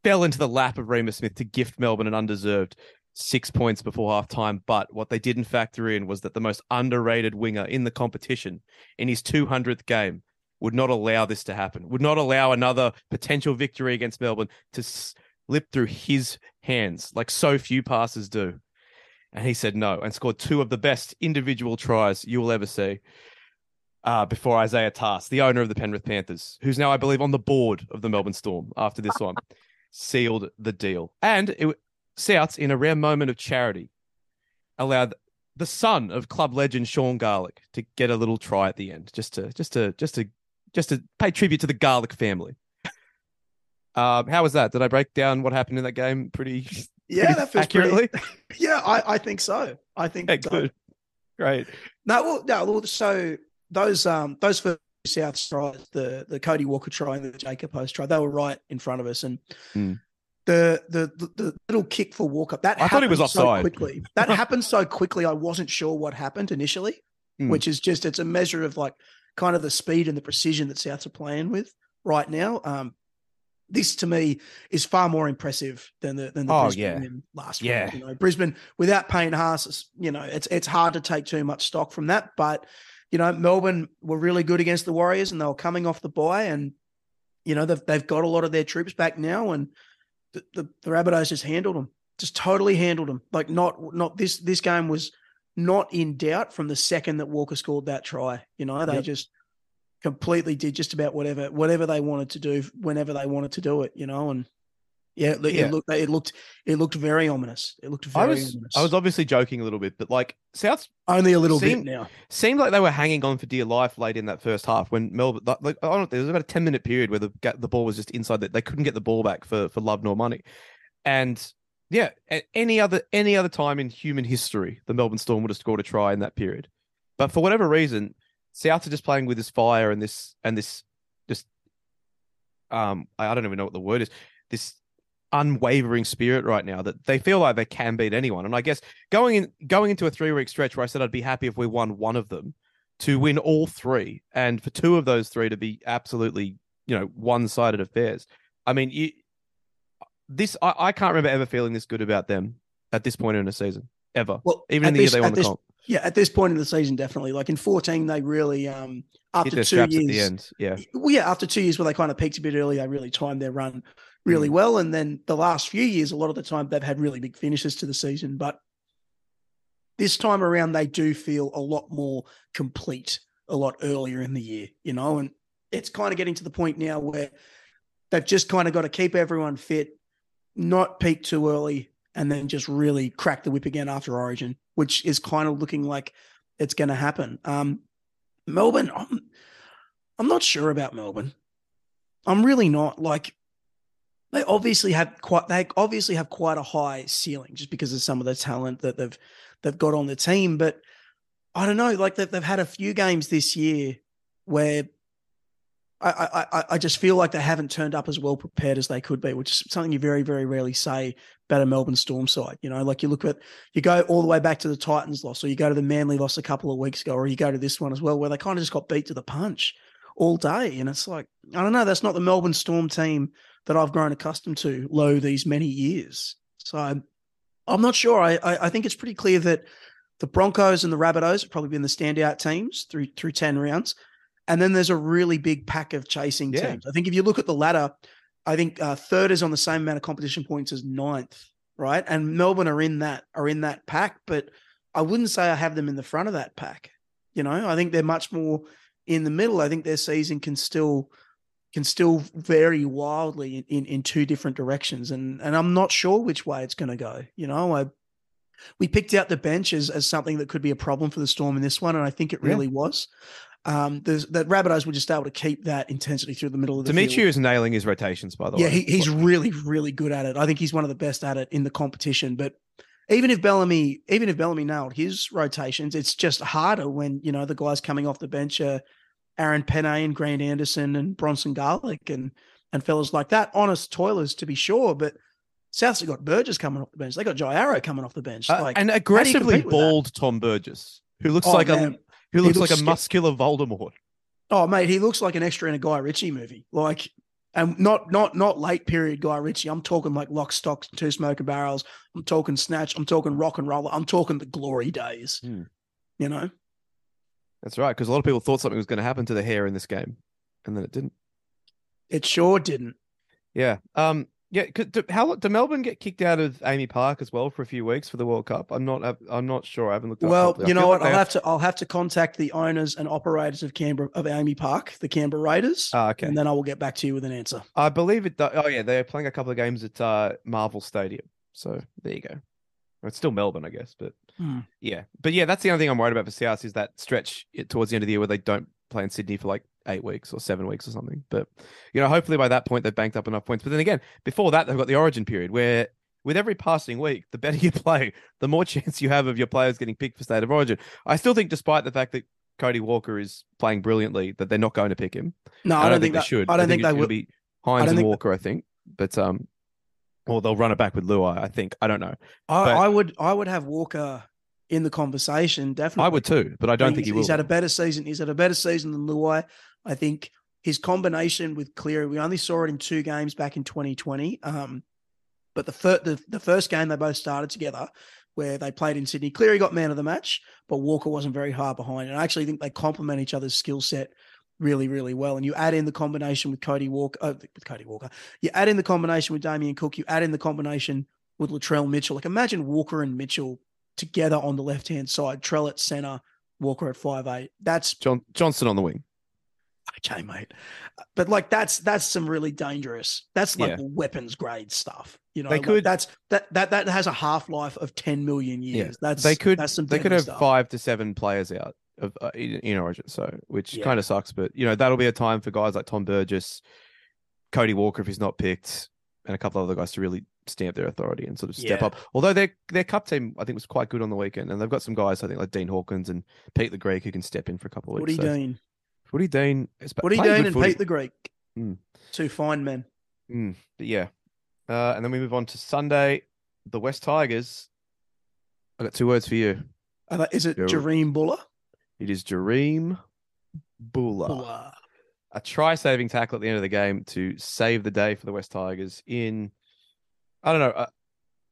fell into the lap of Reimis Smith to gift Melbourne an undeserved six points before half time. But what they didn't factor in was that the most underrated winger in the competition in his 200th game would not allow this to happen, would not allow another potential victory against Melbourne to slip through his hands like so few passes do. And he said no and scored two of the best individual tries you will ever see. Uh, before Isaiah Tass, the owner of the Penrith Panthers, who's now, I believe, on the board of the Melbourne Storm after this one sealed the deal. And it, Souths, in a rare moment of charity, allowed the son of club legend Sean Garlick to get a little try at the end, just to just to just to just to pay tribute to the Garlick family. Um, how was that? Did I break down what happened in that game pretty? Yeah, pretty that feels accurately. Pretty, yeah, I, I think so. I think yeah, good, great. No, well, no, well, so those um those first South tries, the the Cody Walker try and the Jacob Host try, they were right in front of us, and mm. the, the the the little kick for Walker that I thought he was offside so quickly. That happened so quickly. I wasn't sure what happened initially, mm. which is just it's a measure of like kind of the speed and the precision that Souths are playing with right now. Um, this to me is far more impressive than the than the oh, Brisbane yeah. last yeah. week. You know, Brisbane without Payne Haas, you know, it's it's hard to take too much stock from that, but you know, Melbourne were really good against the Warriors and they were coming off the bye and, you know, they've, they've got a lot of their troops back now and the, the, the Rabbitohs just handled them, just totally handled them. Like not, not this, this game was not in doubt from the second that Walker scored that try. You know, they yep. just completely did just about whatever, whatever they wanted to do whenever they wanted to do it, you know, and yeah, it, yeah. it looked it looked it looked very ominous. It looked very I was, ominous. I was obviously joking a little bit, but like South only a little seemed, bit now. Seemed like they were hanging on for dear life late in that first half when Melbourne like I don't know, there was about a 10 minute period where the the ball was just inside that they couldn't get the ball back for for love nor money. And yeah, any other any other time in human history, the Melbourne Storm would have scored a try in that period. But for whatever reason, South are just playing with this fire and this and this just um I don't even know what the word is. This unwavering spirit right now that they feel like they can beat anyone. And I guess going in going into a three week stretch where I said I'd be happy if we won one of them, to win all three, and for two of those three to be absolutely you know one sided affairs. I mean, you, this I, I can't remember ever feeling this good about them at this point in the season ever. Well, even in the this, year they won the this, comp. Yeah, at this point in the season, definitely. Like in 14, they really um after two years. Yeah. Well, yeah, after two years where they kind of peaked a bit early, they really timed their run really mm. well. And then the last few years, a lot of the time they've had really big finishes to the season. But this time around, they do feel a lot more complete a lot earlier in the year, you know, and it's kind of getting to the point now where they've just kind of got to keep everyone fit, not peak too early, and then just really crack the whip again after Origin, which is kind of looking like it's going to happen. Um, Melbourne, I'm, I'm not sure about Melbourne. I'm really not. Like, they obviously have quite they obviously have quite a high ceiling just because of some of the talent that they've they've got on the team. But I don't know, like they've, they've had a few games this year where I, I I just feel like they haven't turned up as well prepared as they could be, which is something you very very rarely say about a Melbourne Storm side. You know, like you look at you go all the way back to the Titans loss, or you go to the Manly loss a couple of weeks ago, or you go to this one as well, where they kind of just got beat to the punch all day, and it's like I don't know, that's not the Melbourne Storm team that I've grown accustomed to low these many years. So I'm, not sure. I, I I think it's pretty clear that the Broncos and the Rabbitohs have probably been the standout teams through through ten rounds. And then there's a really big pack of chasing Yeah. teams. I think if you look at the ladder, I think uh, third is on the same amount of competition points as ninth, right? And Melbourne are in that are in that pack, but I wouldn't say I have them in the front of that pack. You know, I think they're much more in the middle. I think their season can still can still vary wildly in, in, in two different directions, and and I'm not sure which way it's going to go. You know, I we picked out the bench as, as something that could be a problem for the Storm in this one, and I think it Yeah. really was. Um, the Rabbitohs were just able to keep that intensity through the middle of the Dimitri field. is nailing his rotations, by the Yeah, way. he, he's really, really good at it. I think he's one of the best at it in the competition. But even if Bellamy, even if Bellamy nailed his rotations, it's just harder when you know the guys coming off the bench are Aaron Pene and Grant Anderson and Bronson Garlick and and fellas like that. Honest toilers to be sure, but Souths got Burgess coming off the bench. They got Jai Arrow coming off the bench. Uh, like and aggressively that? bald Tom Burgess, who looks Oh, like man. Who looks, looks like a muscular Voldemort. Oh, mate, he looks like an extra in a Guy Ritchie movie. Like, and not not not late period Guy Ritchie. I'm talking like Lock, Stock, Two Smoking Barrels. I'm talking Snatch. I'm talking RocknRolla. I'm talking the glory days. Hmm. You know, That's right, because a lot of people thought something was going to happen to the hair in this game, and then it didn't. it sure didn't. Yeah. Um. Yeah. Could, do, how did Melbourne get kicked out of AAMI Park as well for a few weeks for the World Cup? I'm not. I'm not sure. I haven't looked. Well. You know what? like I'll have to I'll have to contact the owners and operators of Canberra of AAMI Park, the Canberra Raiders, Ah, okay. and then I will get back to you with an answer. I believe it. Oh yeah, they're playing a couple of games at uh, Marvel Stadium. So there you go. It's still Melbourne, I guess, but Hmm. yeah, but yeah, that's the only thing I'm worried about for South is that stretch towards the end of the year where they don't play in Sydney for like eight weeks or seven weeks or something. But you know, hopefully by that point they've banked up enough points. But then again, before that they've got the Origin period where with every passing week, the better you play, the more chance you have of your players getting picked for state of origin. I still think, despite the fact that Cody Walker is playing brilliantly, that they're not going to pick him. No, I, don't, think, that, they should. I don't think, it's they will. be Hynes and think- Walker. I think, but um, or they'll run it back with Luai. I think. I don't know. I, but- I would I would have Walker in the conversation. Definitely, I would too, but I don't think he's, he will. He's had a better season. He's had a better season than Luai. I think his combination with Cleary, we only saw it in two games back in 2020. Um, but the, fir- the the first game they both started together, where they played in Sydney, Cleary got man of the match, but Walker wasn't very hard behind. And I actually think they complement each other's skill set really, really well. And you add in the combination with Cody Walker, uh, with Cody Walker, you add in the combination with Damien Cook, you add in the combination with Latrell Mitchell. Like imagine Walker and Mitchell together on the left hand side, Trell at center, Walker at five eight. That's John Johnston on the wing. Okay, mate. But like that's that's some really dangerous. That's like Yeah. weapons grade stuff. You know, They like, could- that's that that that has a half life of ten million years. Yeah. That's They could. that's some They could have stuff. five to seven players out of uh, in, in Origin, so which Yeah. kind of sucks. But you know that'll be a time for guys like Tom Burgess, Cody Walker if he's not picked, and a couple of other guys to really stamp their authority and sort of step Yeah. up. Although their their cup team I think was quite good on the weekend, and they've got some guys I think like Dean Hawkins and Pete the Greek who can step in for a couple of weeks. so- Dean, Woody Dean, is Woody Dean, and footy. Pete the Greek, Mm. two fine men. Mm, but yeah. Uh, and then we move on to Sunday. The West Tigers. I got two words for you. They- Is it. Jahream Bula? It is Jahream Bula. Buller. A try saving tackle at the end of the game to save the day for the West Tigers in, I don't know,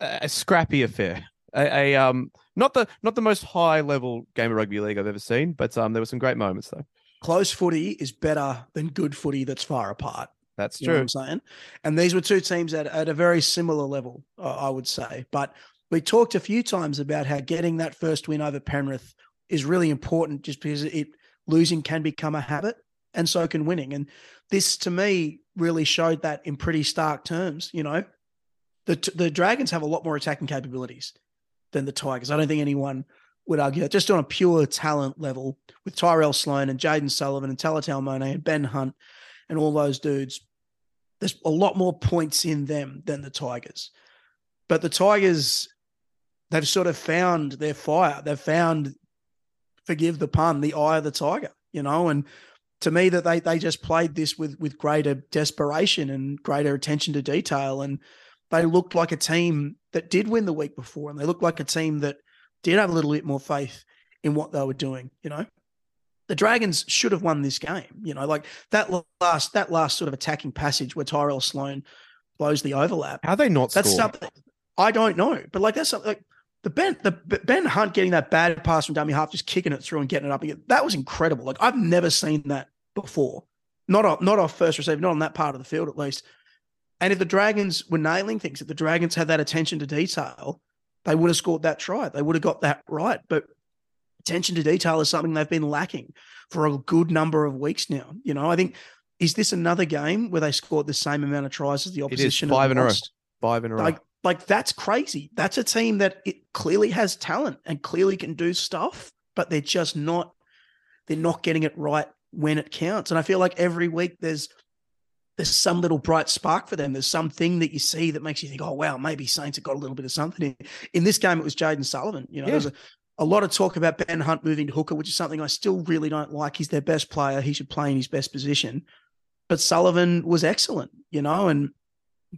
a, a scrappy affair. A, a um not the not the most high level game of rugby league I've ever seen, but um there were some great moments though. Close footy is better than good footy that's far apart. That's You know true. what I'm saying? And these were two teams at, at a very similar level, uh, I would say. But we talked a few times about how getting that first win over Penrith is really important just because it losing can become a habit and so can winning. And this to me really showed that in pretty stark terms, you know. The the Dragons have a lot more attacking capabilities than the Tigers. I don't think anyone would argue that just on a pure talent level with Tyrell Sloan and Jayden Sullivan and Talatau Amone and Ben Hunt and all those dudes, there's a lot more points in them than the Tigers. But the Tigers, they've sort of found their fire. They've found, forgive the pun, the eye of the tiger, you know, and to me that they they just played this with with greater desperation and greater attention to detail and they looked like a team that did win the week before and they looked like a team that did have a little bit more faith in what they were doing you know the dragons should have won this game you know like that last that last sort of attacking passage where tyrell sloan blows the overlap How they not that's score? something i don't know but like that's something like the Ben the Ben Hunt getting that bad pass from dummy half, just kicking it through and getting it up again. That was incredible. Like I've never seen that before. Not off, not off first receiver, not on that part of the field at least. And if the Dragons were nailing things, if the Dragons had that attention to detail, they would have scored that try. They would have got that right. But attention to detail is something they've been lacking for a good number of weeks now. You know, I think is this another game where they scored the same amount of tries as the is opposition? five and in a row. Five in a row. Like, like that's crazy. That's a team that it clearly has talent and clearly can do stuff, but they're just not. They're not getting it right when it counts. And I feel like every week there's there's some little bright spark for them. There's something that you see that makes you think, oh wow, maybe Saints have got a little bit of something. In, in this game, it was Jayden Sullivan. You know, Yeah. there's a, a lot of talk about Ben Hunt moving to hooker, which is something I still really don't like. He's their best player. He should play in his best position. But Sullivan was excellent, you know, and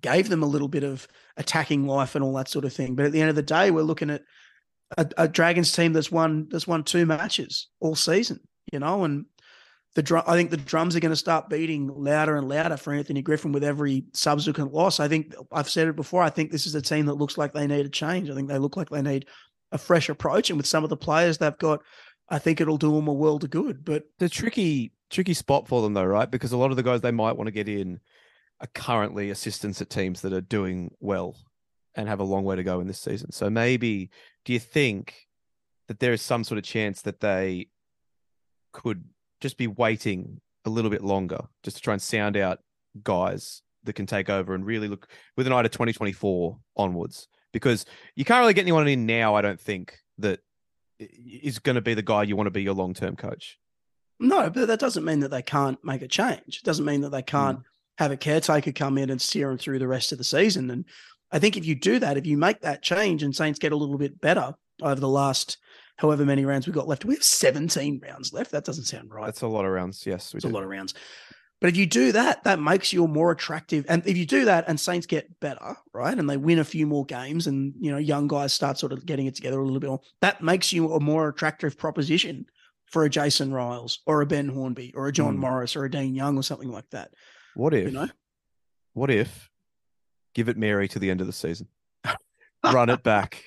gave them a little bit of attacking life and all that sort of thing. But at the end of the day, we're looking at a, a Dragons team that's won that's won two matches all season, you know, and the drum. I think the drums are going to start beating louder and louder for Anthony Griffin with every subsequent loss. I think I've said it before. I think this is a team that looks like they need a change. I think they look like they need a fresh approach, and with some of the players they've got, I think it'll do them a world of good. But the tricky tricky spot for them though, right? Because a lot of the guys they might want to get in are currently assistants at teams that are doing well and have a long way to go in this season. So maybe do you think that there is some sort of chance that they could just be waiting a little bit longer just to try and sound out guys that can take over and really look with an eye to 2024 onwards? Because you can't really get anyone in now, I don't think, that is going to be the guy you want to be your long term coach. No, but that doesn't mean that they can't make a change. It doesn't mean that they can't mm. have a caretaker come in and steer them through the rest of the season. And I think if you do that, if you make that change and Saints get a little bit better over the last however many rounds we've got left, we have 17 rounds left. That doesn't sound right. That's a lot of rounds. Yes, we It's a lot of rounds. But if you do that, that makes you more attractive. And if you do that and Saints get better, right, and they win a few more games and, you know, young guys start sort of getting it together a little bit more, that makes you a more attractive proposition for a Jason Ryles or a Ben Hornby or a John Hmm. Morris or a Dean Young or something like that. What if? You know? What if? Give it Mary to the end of the season. Run it back.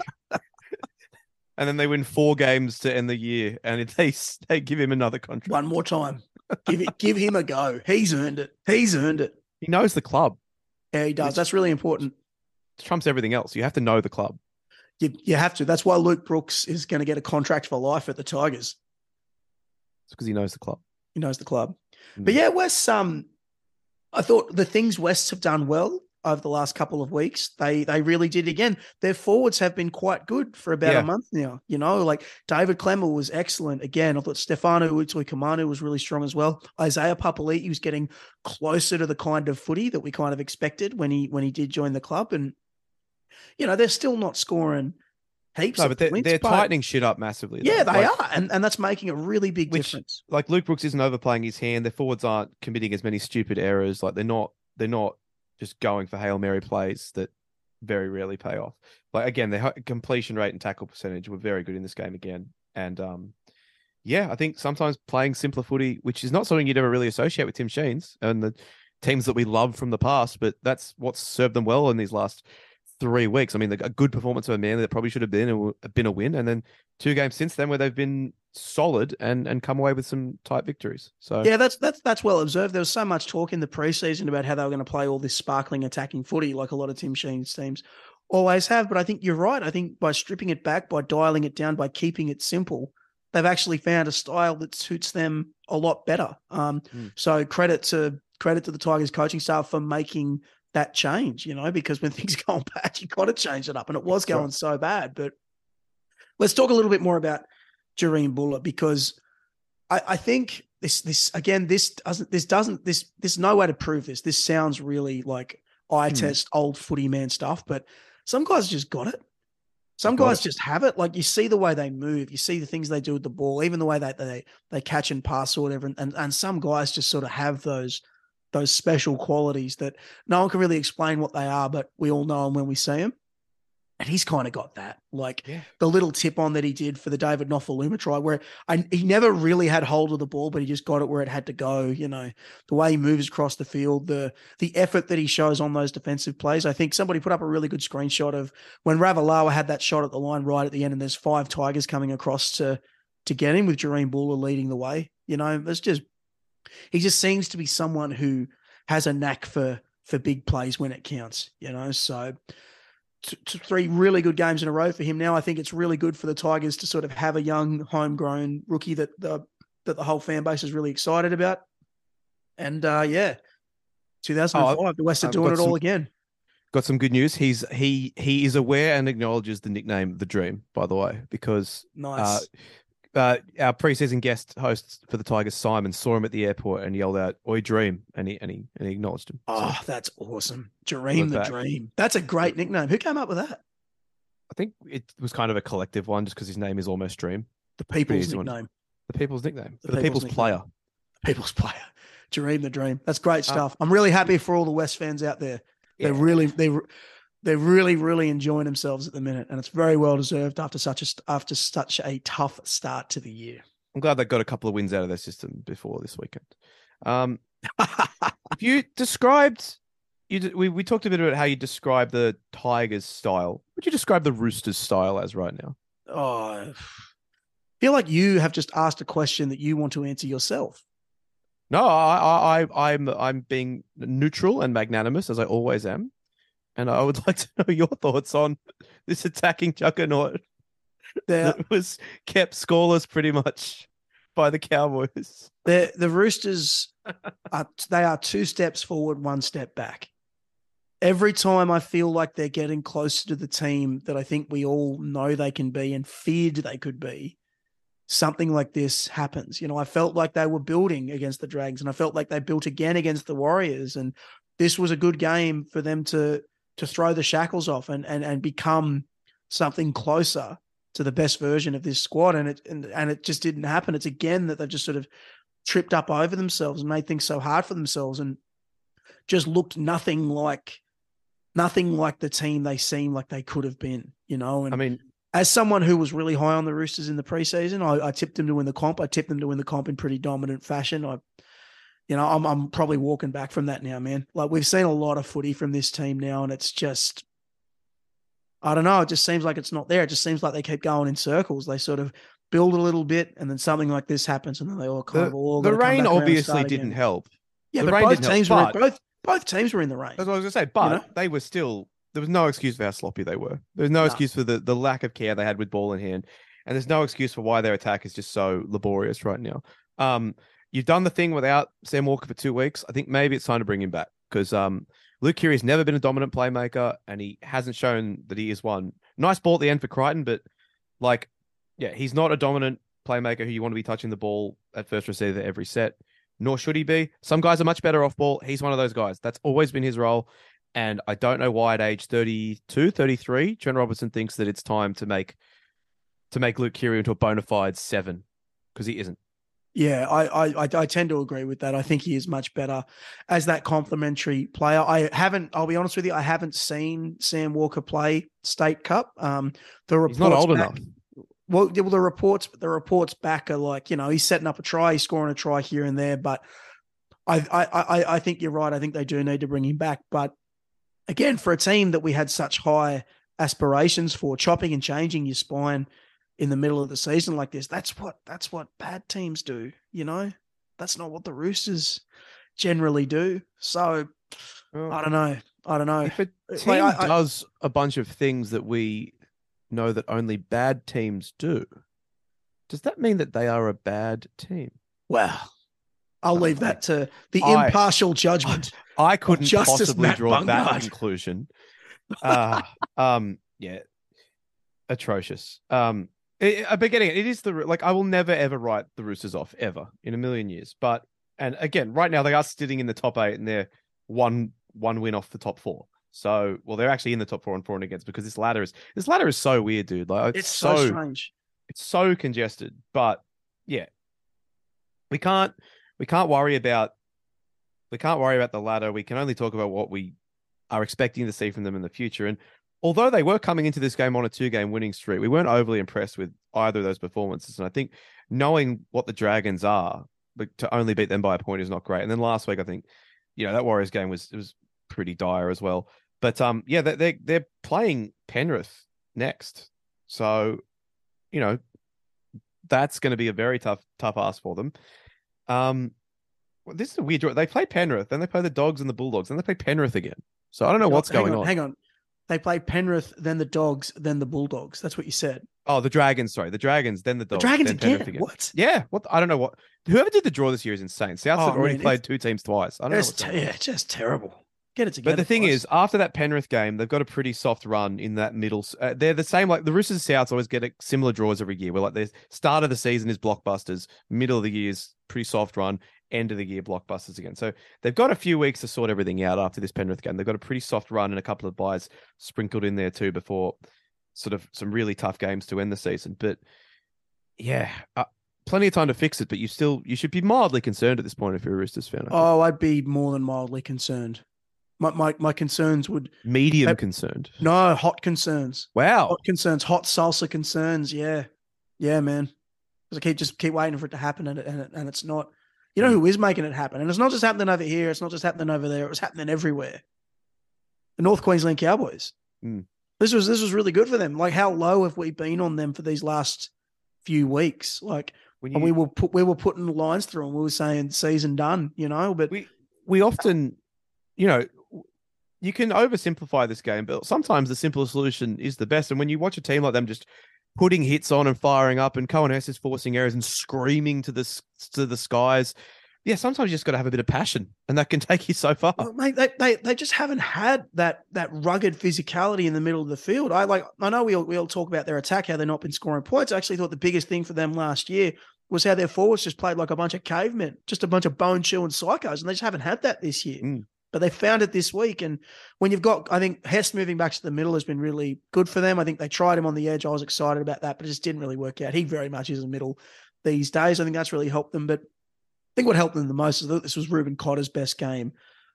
And then they win four games to end the year, and they they give him another contract. One more time. Give it give him a go. He's earned it. He's earned it. He knows the club. Yeah, he does. Which- That's really important. Trumps everything else. You have to know the club. You, you have to. That's why Luke Brooks is going to get a contract for life at the Tigers. It's because he knows the club. He knows the club. But Mm. yeah, West. Um, I thought the things West have done well over the last couple of weeks. They they really did again. Their forwards have been quite good for about Yeah. a month now. You know, like David Klemmer was excellent again. I thought Stefano Utoikamanu was really strong as well. Isaiah Papali'i was getting closer to the kind of footy that we kind of expected when he when he did join the club. And you know, they're still not scoring heaps. No, of but they're, points, they're but- tightening shit up massively. Yeah, they Like- are, and and that's making a really big Which- difference. Like Luke Brooks isn't overplaying his hand. Their forwards aren't committing as many stupid errors. Like they're not. They're not just going for hail mary plays that very rarely pay off. Like again, hu- completion rate and tackle percentage were very good in this game again. And um, yeah, I think sometimes playing simpler footy, which is not something you'd ever really associate with Tim Sheens and the teams that we love from the past, but that's what's served them well in these last three weeks. I mean, a good performance of a man that probably should have been a, been a win, and then two games since then where they've been solid and and come away with some tight victories. So Yeah, that's that's that's well observed. There was so much talk in the preseason about how they were going to play all this sparkling attacking footy, like a lot of Tim Sheen's teams always have. But I think you're right. I think by stripping it back, by dialing it down, by keeping it simple, they've actually found a style that suits them a lot better. Um, Mm. So credit to credit to the Tigers coaching staff for making that change. You know, because when things go bad, you got to change it up, and it was going so bad. But let's talk a little bit more about Jahream Bula because I, I think this this again this doesn't this doesn't this there's no way to prove this. This sounds really like eye Hmm. test old footy man stuff, but some guys just got it. Some Got guys it. just have it. Like you see the way they move, you see the things they do with the ball, even the way they they they catch and pass or whatever. And and, and some guys just sort of have those those special qualities that no one can really explain what they are, but we all know them when we see them. And he's kind of got that. Like Yeah. the little tip on that he did for the David Nofoaluma try, where I, he never really had hold of the ball, but he just got it where it had to go. You know, the way he moves across the field, the the effort that he shows on those defensive plays. I think somebody put up a really good screenshot of when Ravalawa had that shot at the line right at the end, and there's five Tigers coming across to to get him with Jahream Bula leading the way. You know, it's just he just seems to be someone who has a knack for for big plays when it counts. You know, so t- t- three really good games in a row for him now. I think it's really good for the Tigers to sort of have a young homegrown rookie that the that the whole fan base is really excited about. And uh yeah, 2005, the West are I've doing it all some- again. Got some good news. He's he he is aware and acknowledges the nickname the Dream, by the way, because Nice. uh, our preseason guest host for the Tigers, Simon, saw him at the airport and yelled out "Oi, Dream!" and he and he and he acknowledged him. So oh, that's awesome. Dream the back. Dream. That's a great nickname. Who came up with that? I think it was kind of a collective one, just because his name is almost Dream. The people's easy one. nickname. The people's nickname, The the, people's people's, nickname. player. People's player. Dream the Dream. That's great Uh, stuff. I'm really happy for all the West fans out there. They're Yeah. really they they're really really enjoying themselves at the minute, and it's very well deserved after such a after such a tough start to the year. I'm glad they got a couple of wins out of their system before this weekend. Um, if you described, you we we talked a bit about how you describe the Tigers style. Would you describe the Roosters style as right now? oh, I feel like you have just asked a question that you want to answer yourself. No, I, I, I- I'm, I'm being neutral and magnanimous as I always am, and I would like to know your thoughts on this attacking juggernaut that was kept scoreless pretty much by the Cowboys. the the Roosters are they are two steps forward, one step back. Every time I feel like they're getting closer to the team that I think we all know they can be and feared they could be, something like this happens. You know, I felt like they were building against the Dragons and I felt like they built again against the Warriors. And this was a good game for them to to throw the shackles off and and, and become something closer to the best version of this squad. And it and, and it just didn't happen. It's again that they've just sort of tripped up over themselves and made things so hard for themselves and just looked nothing like nothing like the team they seem like they could have been, you know. And I mean, as someone who was really high on the Roosters in the preseason, I, I tipped them to win the comp. I tipped them to win the comp in pretty dominant fashion. I, you know, I'm I'm probably walking back from that now, man. Like we've seen a lot of footy from this team now, and it's just, I don't know. It just seems like it's not there. It just seems like they keep going in circles. They sort of build a little bit, and then something like this happens, and then they all kind of all the rain obviously didn't again. help. Yeah, the but rain both didn't help, were but- both both teams were in the rain. That's what I was gonna say, but know? they were still there was no excuse for how sloppy they were. There's no No. excuse for the, the lack of care they had with ball in hand. And there's no excuse for why their attack is just so laborious right now. Um you've done the thing without Sam Walker for two weeks. I think maybe it's time to bring him back because um Luke Keary's never been a dominant playmaker and he hasn't shown that he is one. Nice ball at the end for Crichton, but like yeah, he's not a dominant playmaker who you want to be touching the ball at first receiver every set nor should he be. Some guys are much better off ball. He's one of those guys. That's always been his role. And I don't know why at age 32, 33, Trent Robertson thinks that it's time to make to make Luke Keary into a bona fide seven because he isn't. Yeah, I, I I tend to agree with that. I think he is much better as that complementary player. I haven't. I'll be honest with you. I haven't seen Sam Walker play State Cup. Um, the reports He's not old back- enough. Well, well, the reports the reports back are like you know he's setting up a try, he's scoring a try here and there. But I I I, I think you're right. I think they do need to bring him back. But again, for a team that we had such high aspirations for, chopping and changing your spine in the middle of the season like this, that's what that's what bad teams do. You know, that's not what the Roosters generally do. So I don't know. I don't know. If a team I- I- does a bunch of things that we know that only bad teams do, does that mean that they are a bad team? Well, I'll leave that to the I- impartial judgment. I couldn't Justice possibly Matt draw that conclusion. Uh, um, yeah, atrocious. Um, I, I'm beginning. It is the like I will never ever write the Roosters off ever in a million years. But and again, right now they are sitting in the top eight and they're one one win off the top four. So well, they're actually in the top four and four and against because this ladder is this ladder is so weird, dude. Like It's so, strange. it's so congested. But yeah, we can't we can't worry about we can't worry about the ladder. We can only talk about what we are expecting to see from them in the future. And although they were coming into this game on a two game winning streak, we weren't overly impressed with either of those performances. And I think knowing what the Dragons are, but to only beat them by a point is not great. And then last week, I think, you know, that Warriors game was it was pretty dire as well. But um, yeah, they they they're playing Penrith next, so you know that's going to be a very tough tough ask for them. Um, well, this is a weird draw. They play Penrith, then they play the Dogs and the Bulldogs, then they play Penrith again. So I don't know what's going on, on. Hang on. They play Penrith, then the Dogs, then the Bulldogs. That's what you said. Oh, the Dragons. Sorry, the Dragons, then the The Dogs, Dragons then again. Penrith What? Yeah, what? I don't know what. Whoever did the draw this year is insane. Souths Oh, have already man, played two teams twice. I don't know. Te- yeah, just terrible. Get it together. But the thing boys. is, after that Penrith game, they've got a pretty soft run in that middle. Uh, they're the same. Like the Roosters Souths always get a similar draws every year. Where like the start of the season is blockbusters, middle of the year is pretty soft run, end of the year blockbusters again. So they've got a few weeks to sort everything out after this Penrith game. They've got a pretty soft run and a couple of buys sprinkled in there too before sort of some really tough games to end the season. But yeah, uh, plenty of time to fix it. But you still you should be mildly concerned at this point if you're a Roosters fan. Oh, I'd be more than mildly concerned. My my, my concerns would Medium uh, concerned. no hot concerns. Wow. Hot concerns, hot salsa concerns. Yeah, yeah, man. Because I keep just keep waiting for it to happen, and it, and, it, and it's not. You Hmm. know who is making it happen, and it's not just happening over here. It's not just happening over there. It was happening everywhere. The North Queensland Cowboys. Hmm. This was this was really good for them. Like how low have we been on them for these last few weeks? Like When and we were put we were putting lines through, and we were saying season done. You know, but we we often, you know, you can oversimplify this game, but sometimes the simplest solution is the best. And when you watch a team like them just putting hits on and firing up, and Coen Hess is forcing errors and screaming to the to the skies, yeah, sometimes you just got to have a bit of passion, and that can take you so far. Well, mate, they, they they just haven't had that that rugged physicality in the middle of the field. I like I know we all we all talk about their attack, how they've not been scoring points. I actually thought the biggest thing for them last year was how their forwards just played like a bunch of cavemen, just a bunch of bone chewing psychos, and they just haven't had that this year. Mm. But they found it this week, and when you've got, I think Hess moving back to the middle has been really good for them. I think they tried him on the edge. I was excited about that, but it just didn't really work out. He very much is a middle these days. I think that's really helped them. But I think what helped them the most is that this was Reuben Cotter's best game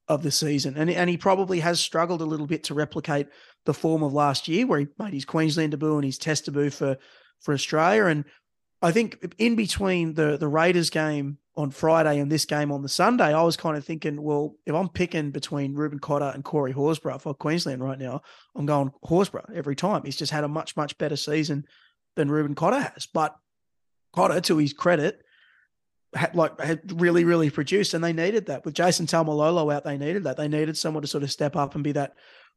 of the season. And, and he probably has struggled a little bit to replicate the form of last year where he made his Queensland debut and his test debut for, for Australia. And I think in between the, the Raiders game on Friday and this game on the Sunday, I was kind of thinking, well, if I'm picking between Reuben Cotter and Corey Horsburgh for Queensland right now, I'm going Horsburgh every time. He's just had a much, much better season than Reuben Cotter has. But Cotter, to his credit, had like had really, really produced, and they needed that. With Jason Taumalolo out, they needed that. They needed someone to sort of step up and be that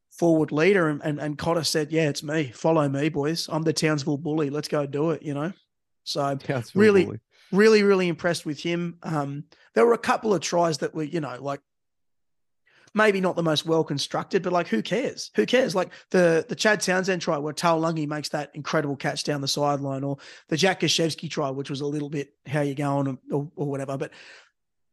forward leader. And and, and Cotter said, "Yeah, it's me. Follow me, boys. I'm the Townsville bully. Let's go do it." You know. So Yeah, Really- bully. really, really impressed with him. Um, there were a couple of tries that were, you know, like maybe not the most well constructed, but like who cares? Who cares? Like the the Chad Townsend try where Lungi makes that incredible catch down the sideline, or the Jack Gashevsky try, which was a little bit how you going or, or whatever. But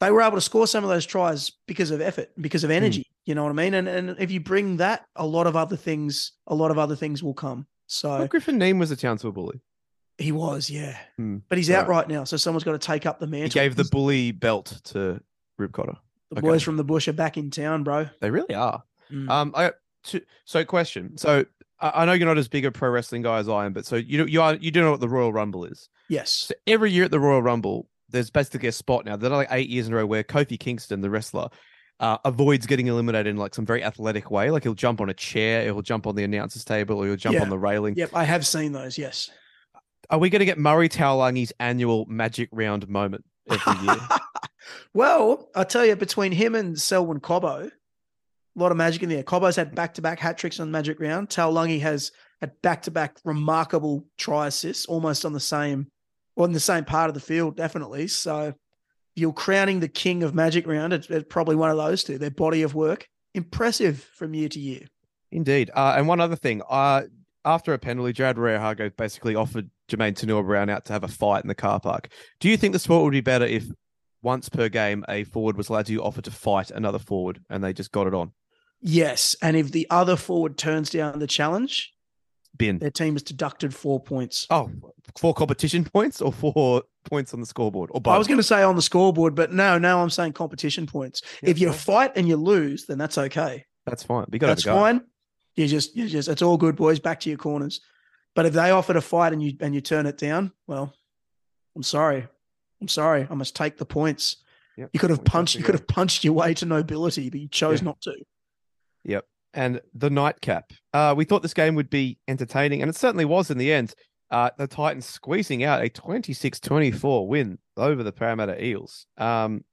they were able to score some of those tries because of effort, because of energy. You know what I mean? And and if you bring that, a lot of other things, a lot of other things will come. So Well, Griffin Neame was a Townsville bully. He was, yeah. Hmm, But he's out right now, so someone's got to take up the He mantle. gave the bully belt to Rube Cotter. The Okay. boys from the bush are back in town, bro. They really are. Mm. Um, I so question. So I, I know you're not as big a pro wrestling guy as I am, but so you you are you do know what the Royal Rumble is. yes. So every year at the Royal Rumble, there's basically a spot now. There are like eight years in a row where Kofi Kingston, the wrestler, uh, avoids getting eliminated in like some very athletic way. Like he'll jump on a chair, he'll jump on the announcer's table, or he'll jump Yeah. on the railing. Yep, I have seen those. Yes. Are we going to get Murray Taulagi's annual Magic Round moment every year? well, I tell you, between him and Selwyn Cobbo, a lot of magic in there. Cobbo's had back to back hat tricks on Magic Round. Taulagi has had back to back remarkable try assists, almost on the same, or in the same part of the field, definitely. So you're crowning the king of Magic Round. It's, it's probably one of those two. Their body of work, impressive from year to year. Indeed. Uh, and one other thing, uh, after a penalty, Jared Hargrave basically offered Jamayne Taunoa-Brown out to have a fight in the car park. Do you think the sport would be better if once per game a forward was allowed to offer to fight another forward and they just got it on? Yes, and if the other forward turns down the challenge, Bin. their team is deducted four points. Oh, four competition points or four points on the scoreboard or both? I was going to say on the scoreboard, but no, now I'm saying competition points. Yeah, if you fight and you lose, then that's okay. that's fine. You got to That's fine. You just, you just, it's all good, boys. Back to your corners. But if they offer to fight and you and you turn it down, well, I'm sorry. I'm sorry. I must take the points. Yep, You could have punched. You could have punched your way to nobility, but you chose Yeah. not to. Yep. And the nightcap. Uh, we thought this game would be entertaining, and it certainly was in the end. Uh, the Titans squeezing out a 26-24 win over the Parramatta Eels. Um,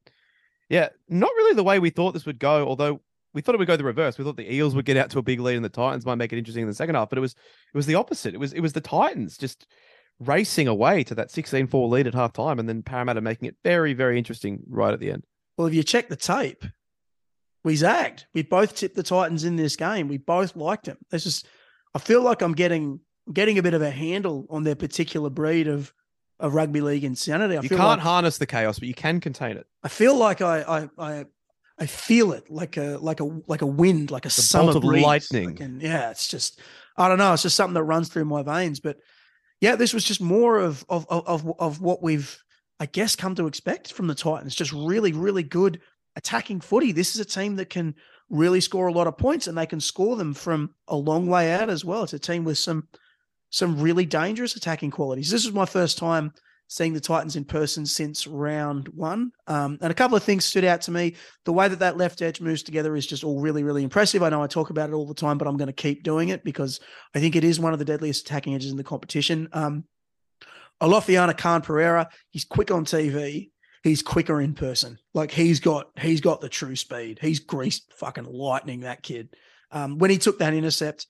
yeah, not really the way we thought this would go, although we thought it would go the reverse. We thought the Eels would get out to a big lead and the Titans might make it interesting in the second half, but it was it was the opposite. It was it was the Titans just racing away to that 16-4 lead at halftime and then Parramatta making it very, very interesting right at the end. Well, if you check the tape, we zagged. We both tipped the Titans in this game. We both liked them. This is. I feel like I'm getting getting a bit of a handle on their particular breed of of rugby league insanity. I you can't like harness the chaos, but you can contain it. I feel like I I I, I feel it like a like a like a wind, like a summer bolt of breeze. lightning. Like, and yeah, it's just I don't know. It's just something that runs through my veins. But yeah, this was just more of of of of, of what we've I guess come to expect from the Titans. Just really really good attacking footy. This is a team that can really score a lot of points, and they can score them from a long way out as well. It's a team with some some really dangerous attacking qualities. This was my first time seeing the Titans in person since round one. Um, and a couple of things stood out to me. The way that that left edge moves together is just all really, really impressive. I know I talk about it all the time, but I'm going to keep doing it because I think it is one of the deadliest attacking edges in the competition. Um, Alofiana Khan-Pereira, he's quick on TV. He's quicker in person. Like he's got he's got the true speed. He's greased fucking lightning that kid. Um, when he took that intercept,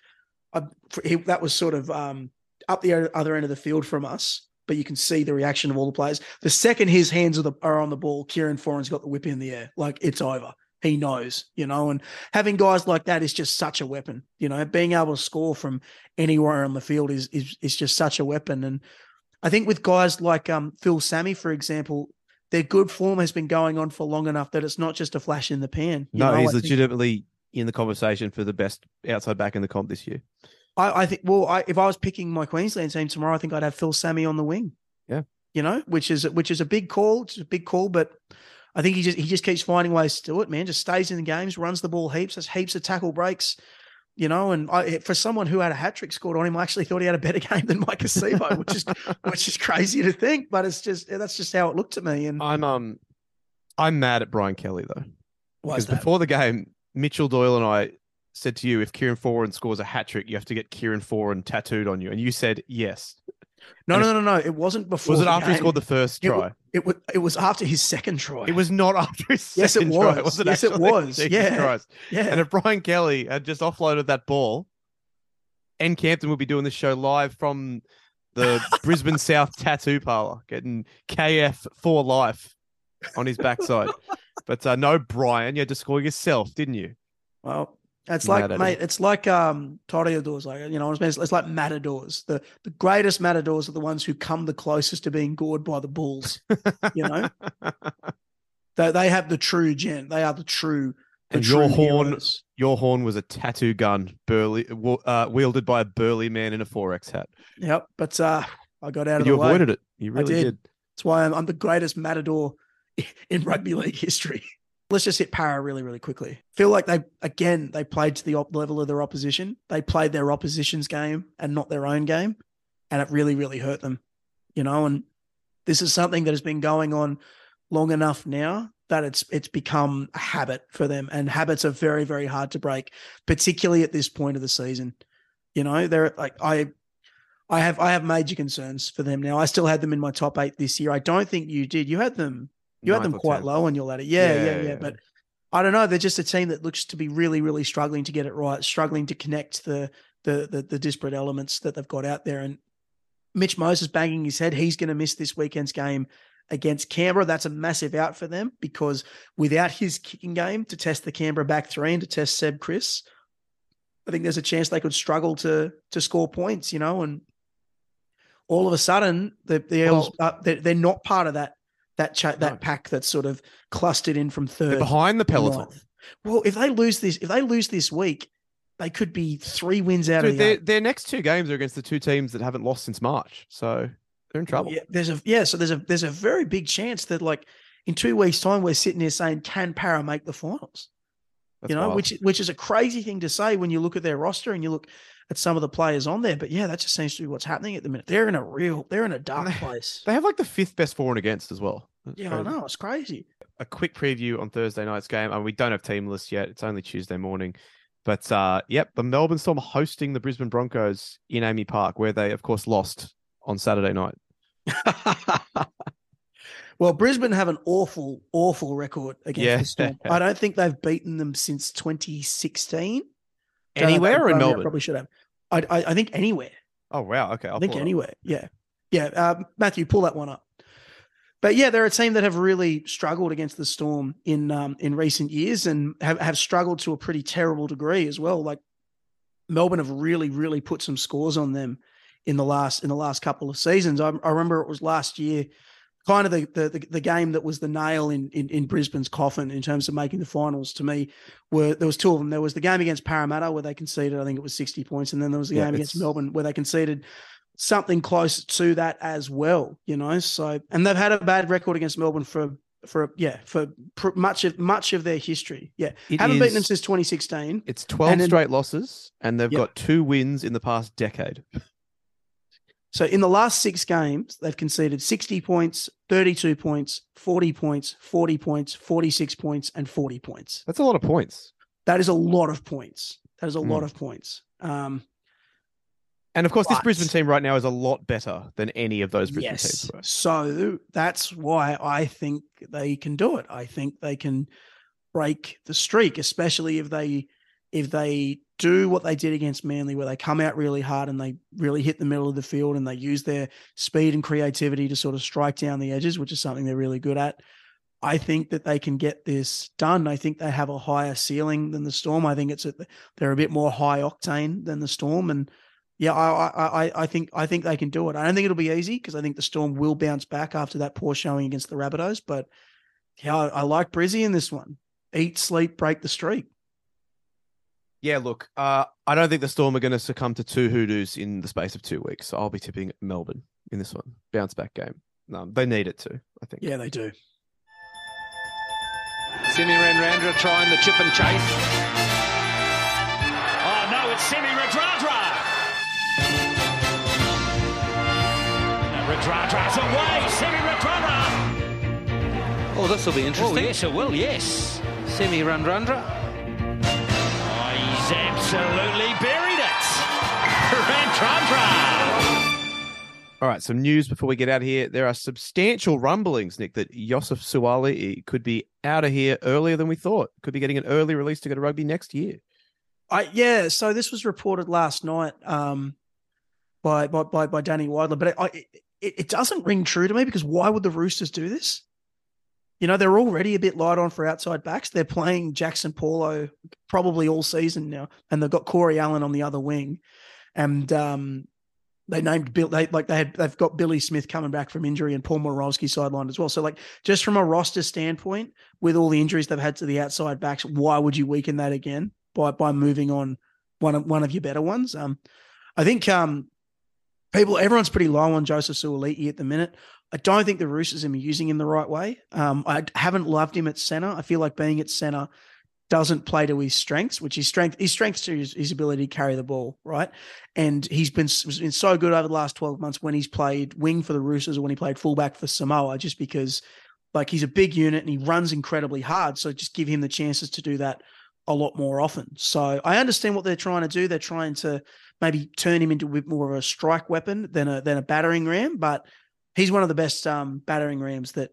I, he, that was sort of um, up the other end of the field from us, but you can see the reaction of all the players. The second his hands are, the, are on the ball, Kieran Foran's got the whip in the air. Like it's over. He knows, you know, and having guys like that is just such a weapon. You know, being able to score from anywhere on the field is is is just such a weapon. And I think with guys like um, Phil Sami, for example, their good form has been going on for long enough that it's not just a flash in the pan. You No, know, he's I think- legitimately in the conversation for the best outside back in the comp this year. I, I think. Well, I, if I was picking my Queensland team tomorrow, I think I'd have Phil Sami on the wing. Yeah. you know, which is which is a big call. It's a big call, but I think he just he just keeps finding ways to do it. Man, just stays in the games, runs the ball heaps, has heaps of tackle breaks. You know, and I, for someone who had a hat trick scored on him, I actually thought he had a better game than Maika Sivo, which is which is crazy to think, but it's just that's just how it looked to me. And I'm um I'm mad at Brian Kelly though. why Because before the game, Mitchell Doyle and I said to you, if Kieran Foran scores a hat trick, you have to get Kieran Foran tattooed on you. And you said yes. no, and no, no, no, no. It wasn't before. Was it the after he scored the first try? It was. It was after his second try. It was not after his Yes, second try. Yes, was. was it Yes, it was. Jesus Yeah. Christ. Yeah. And if Brian Kelly had just offloaded that ball, N Campton would be doing this show live from the Brisbane South Tattoo Parlor, getting KF for life on his backside. but uh, no, Brian, you had to score yourself, didn't you? Well, it's like, at him. mate, it's like um toreadors, like you know, it's, it's like matadors. The the greatest matadors are the ones who come the closest to being gored by the bulls. You know, they they have the true gen. They are the true. The And true your horn- heroes. Your horn was a tattoo gun, burly, uh, wielded by a burly man in a forex hat. Yep, but uh, I got out of you the way. You avoided it. You really did. did. That's why I'm, I'm the greatest matador in rugby league history. Let's just hit Parra really, really quickly. Feel like they again they played to the op- level of their opposition. They played their opposition's game and not their own game, and it really, really hurt them. You know, and this is something that has been going on long enough now that it's it's become a habit for them, and habits are very, very hard to break, particularly at this point of the season. You know, they're like I I have I have major concerns for them now. I still had them in my top eight this year. I don't think you did. You had them you had them quite low on your ladder. Yeah, yeah, yeah, Yeah, yeah. But I don't know. They're just a team that looks to be really, really struggling to get it right, struggling to connect the the the, the disparate elements that they've got out there. And Mitch Moses banging his head. He's going to miss this weekend's game against Canberra. That's a massive out for them because without his kicking game to test the Canberra back three and to test Seb Kris, I think there's a chance they could struggle to to score points. You know, and all of a sudden the, the Eels uh, they're, they're not part of that that cha- that No. pack that's sort of clustered in from They're third. behind the peloton. ninth. Well, if they lose this, if they lose this week, they could be three wins out Dude, of the their, their next two games are against the two teams that haven't lost since March. So they're in trouble. Yeah, there's a yeah, so there's a there's a very big chance that like in two weeks' time we're sitting here saying can Parra make the finals? That's you know, wild. which which is a crazy thing to say when you look at their roster and you look at some of the players on there. But yeah, that just seems to be what's happening at the minute. They're in a real, they're in a dark they- place. they have like the fifth best for and against as well. That's Yeah, I know it's crazy. a quick preview on Thursday night's game. And we don't have team lists yet. It's only Tuesday morning. But uh, yep, the Melbourne Storm hosting the Brisbane Broncos in AAMI Park, where they, of course, lost on Saturday night. well, Brisbane have an awful, awful record against Yeah. the Storm. I don't think they've beaten them since 2016. Don't have that Anywhere or in of I Melbourne? Probably should have. I, I, I think anywhere. Oh wow, okay. I'll I think anywhere. Yeah. Yeah. Uh, Matthew, pull that one up. But yeah, they're a team that have really struggled against the Storm in um, in recent years and have, have struggled to a pretty terrible degree as well. Like Melbourne have really, really put some scores on them in the last in the last couple of seasons. I, I remember it was last year, kind of the, the the game that was the nail in, in in Brisbane's coffin in terms of making the finals. To me, were there was two of them. There was the game against Parramatta where they conceded, I think it was sixty points, and then there was the Yeah, game against Melbourne where they conceded something close to that as well. You know, so and they've had a bad record against Melbourne for for yeah for pr- much of much of their history. Yeah, It haven't beaten them since 2016. It's 12 And then- straight losses, and they've Yep. got two wins in the past decade. So in the last six games, they've conceded 60 points, 32 points, 40 points, 40 points, 46 points, and 40 points. That's a lot of points. That is a lot of points. That is a lot Mm. of points. Um, And of course, this Brisbane team right now is a lot better than any of those Brisbane yes. teams were. So that's why I think they can do it. I think they can break the streak, especially if they if they do what they did against Manly, where they come out really hard and they really hit the middle of the field and they use their speed and creativity to sort of strike down the edges, which is something they're really good at. I think that they can get this done. I think they have a higher ceiling than the Storm. I think it's a, they're a bit more high octane than the Storm, and yeah, I, I, I, think I think they can do it. I don't think it'll be easy because I think the Storm will bounce back after that poor showing against the Rabbitohs. But yeah, I, I like Brizzy in this one. Eat, sleep, break the streak. Yeah, look, uh, I don't think the Storm are going to succumb to two hoodoos in the space of two weeks. So I'll be tipping Melbourne in this one. Bounce back game. No, they need it too, I think. Yeah, they do. Simi Renrandra trying the chip and chase. Oh no, it's Simi Radradra. And Radradra's away. Simi Radradra. Oh, this will be interesting. Oh interesting. yes, it will. Yes. Semi Randrandra. All right, some news before we get out of here. There are substantial rumblings, Nick, that Joseph Suaalii could be out of here earlier than we thought. Could be getting an early release to go to rugby next year. I yeah. So this was reported last night um, by by by, by Danny Weidler, but I, it, it doesn't ring true to me because why would the Roosters do this? You know, they're already a bit light on for outside backs. They're playing Jaxson Paulo probably all season now, and they've got Corey Allen on the other wing, and um, they named Bill. They like they had they've got Billy Smith coming back from injury and Paul Morowski sidelined as well. So like just from a roster standpoint, with all the injuries they've had to the outside backs, why would you weaken that again by by moving on one of one of your better ones? Um, I think um, people everyone's pretty low on Joseph Suaalii at the minute. I don't think the Roosters are using him the right way. Um, I haven't loved him at center. I feel like being at center doesn't play to his strengths, which his strength his strengths to his, his ability to carry the ball, right? And he's been been so good over the last twelve months when he's played wing for the Roosters or when he played fullback for Samoa, just because like he's a big unit and he runs incredibly hard. So just give him the chances to do that a lot more often. So I understand what they're trying to do. They're trying to maybe turn him into a bit more of a strike weapon than a than a battering ram, but he's one of the best um, battering rams that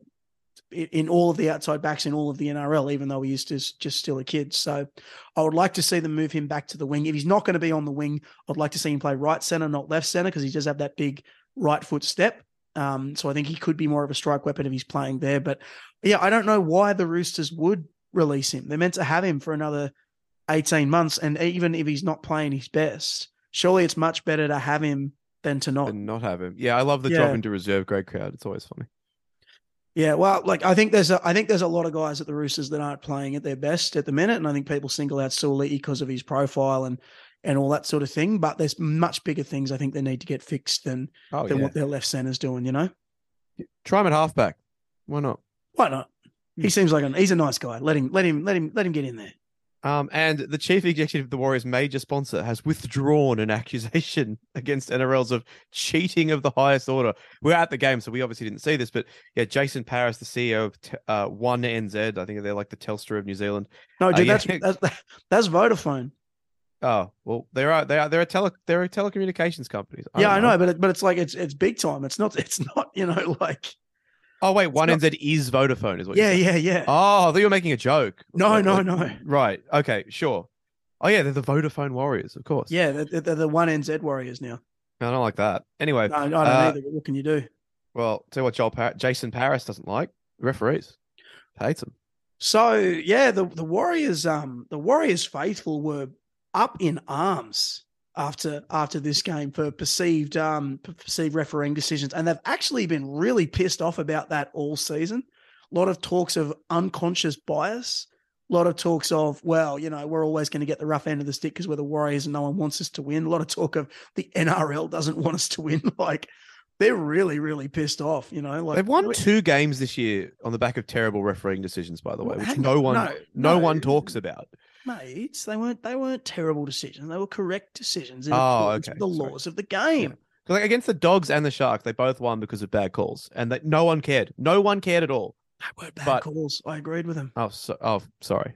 in, all of the outside backs in all of the NRL, even though he is just just still a kid. So I would like to see them move him back to the wing. If he's not going to be on the wing, I'd like to see him play right center, not left center, because he does have that big right foot step. Um, so I think he could be more of a strike weapon if he's playing there. But yeah, I don't know why the Roosters would release him. They're meant to have him for another 18 months. And even if he's not playing his best, surely it's much better to have him than to not. and not have him. Yeah, I love the Yeah. drop into reserve grade crowd. It's always funny. Yeah, well, like I think there's a I think there's a lot of guys at the Roosters that aren't playing at their best at the minute, and I think people single out Sully because of his profile and and all that sort of thing. But there's much bigger things I think they need to get fixed than Oh than yeah, what their left center's doing. You know, try him at halfback. Why not? why not? Hmm. He seems like an he's a nice guy. Let him let him let him let him get in there. Um, and the chief executive of the Warriors' major sponsor has withdrawn an accusation against NRLs of cheating of the highest order. We're at the game, so we obviously didn't see this, but yeah, Jason Paris, the CEO of uh, One NZ, I think they're like the Telstra of New Zealand. No, dude, yeah. that's, that's that's Vodafone. Oh well, they are they are they're a tele they're a telecommunications companies. yeah, I know, but it, but it's like it's it's big time. It's not it's not you know like Oh wait, One not- NZ is Vodafone, is what? yeah yeah yeah. Oh, I thought you were making a joke. No, Like- no, like- no. Right. Okay. Sure. Oh yeah, they're the Vodafone Warriors, of course. Yeah, they're, they're the one NZ Warriors now. I don't like that. Anyway, No, I don't Uh, either. What can you do? well, tell you what, Joel Par- Jason Paris doesn't like referees. Hates them. So yeah, the the Warriors, um, the Warriors faithful were up in arms after after this game for perceived um perceived refereeing decisions, and they've actually been really pissed off about that all season. A lot of talks of unconscious bias. A lot of talks of, well, you know, we're always going to get the rough end of the stick because we're the Warriors and no one wants us to win. A lot of talk of the NRL doesn't want us to win. Like, they're really, really pissed off. You know, like They've won two games this year on the back of terrible refereeing decisions, by the way, which no one no, no, no. one talks about. Mates. They weren't they weren't terrible decisions. They were correct decisions in Oh, okay, the sorry. laws of the game. Like against the Dogs and the Sharks, they both won because of bad calls, and that no one cared. No one cared at all. They were bad But- calls. I agreed with him. Oh, so, oh, sorry.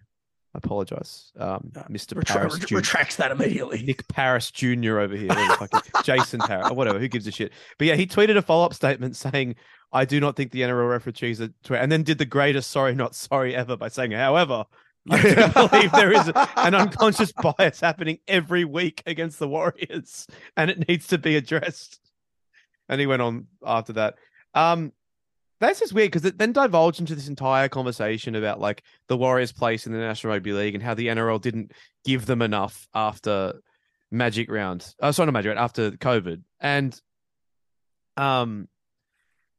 I apologize, um, Uh, Mr. Retra- Paris ret- Jr. retracts that immediately. Nick Paris Jr. over here, Jason Paris, or whatever. Who gives a shit? But yeah, he tweeted a follow up statement saying, "I do not think the NRL referees are," and then did the greatest sorry not sorry ever by saying, "However." I do believe there is an unconscious bias happening every week against the Warriors, and it needs to be addressed. And he went on after that. Um, that's just weird because it then divulged into this entire conversation about like the Warriors' place in the National Rugby League and how the NRL didn't give them enough after Magic Round. Oh, sorry, not Magic Round after COVID. And um,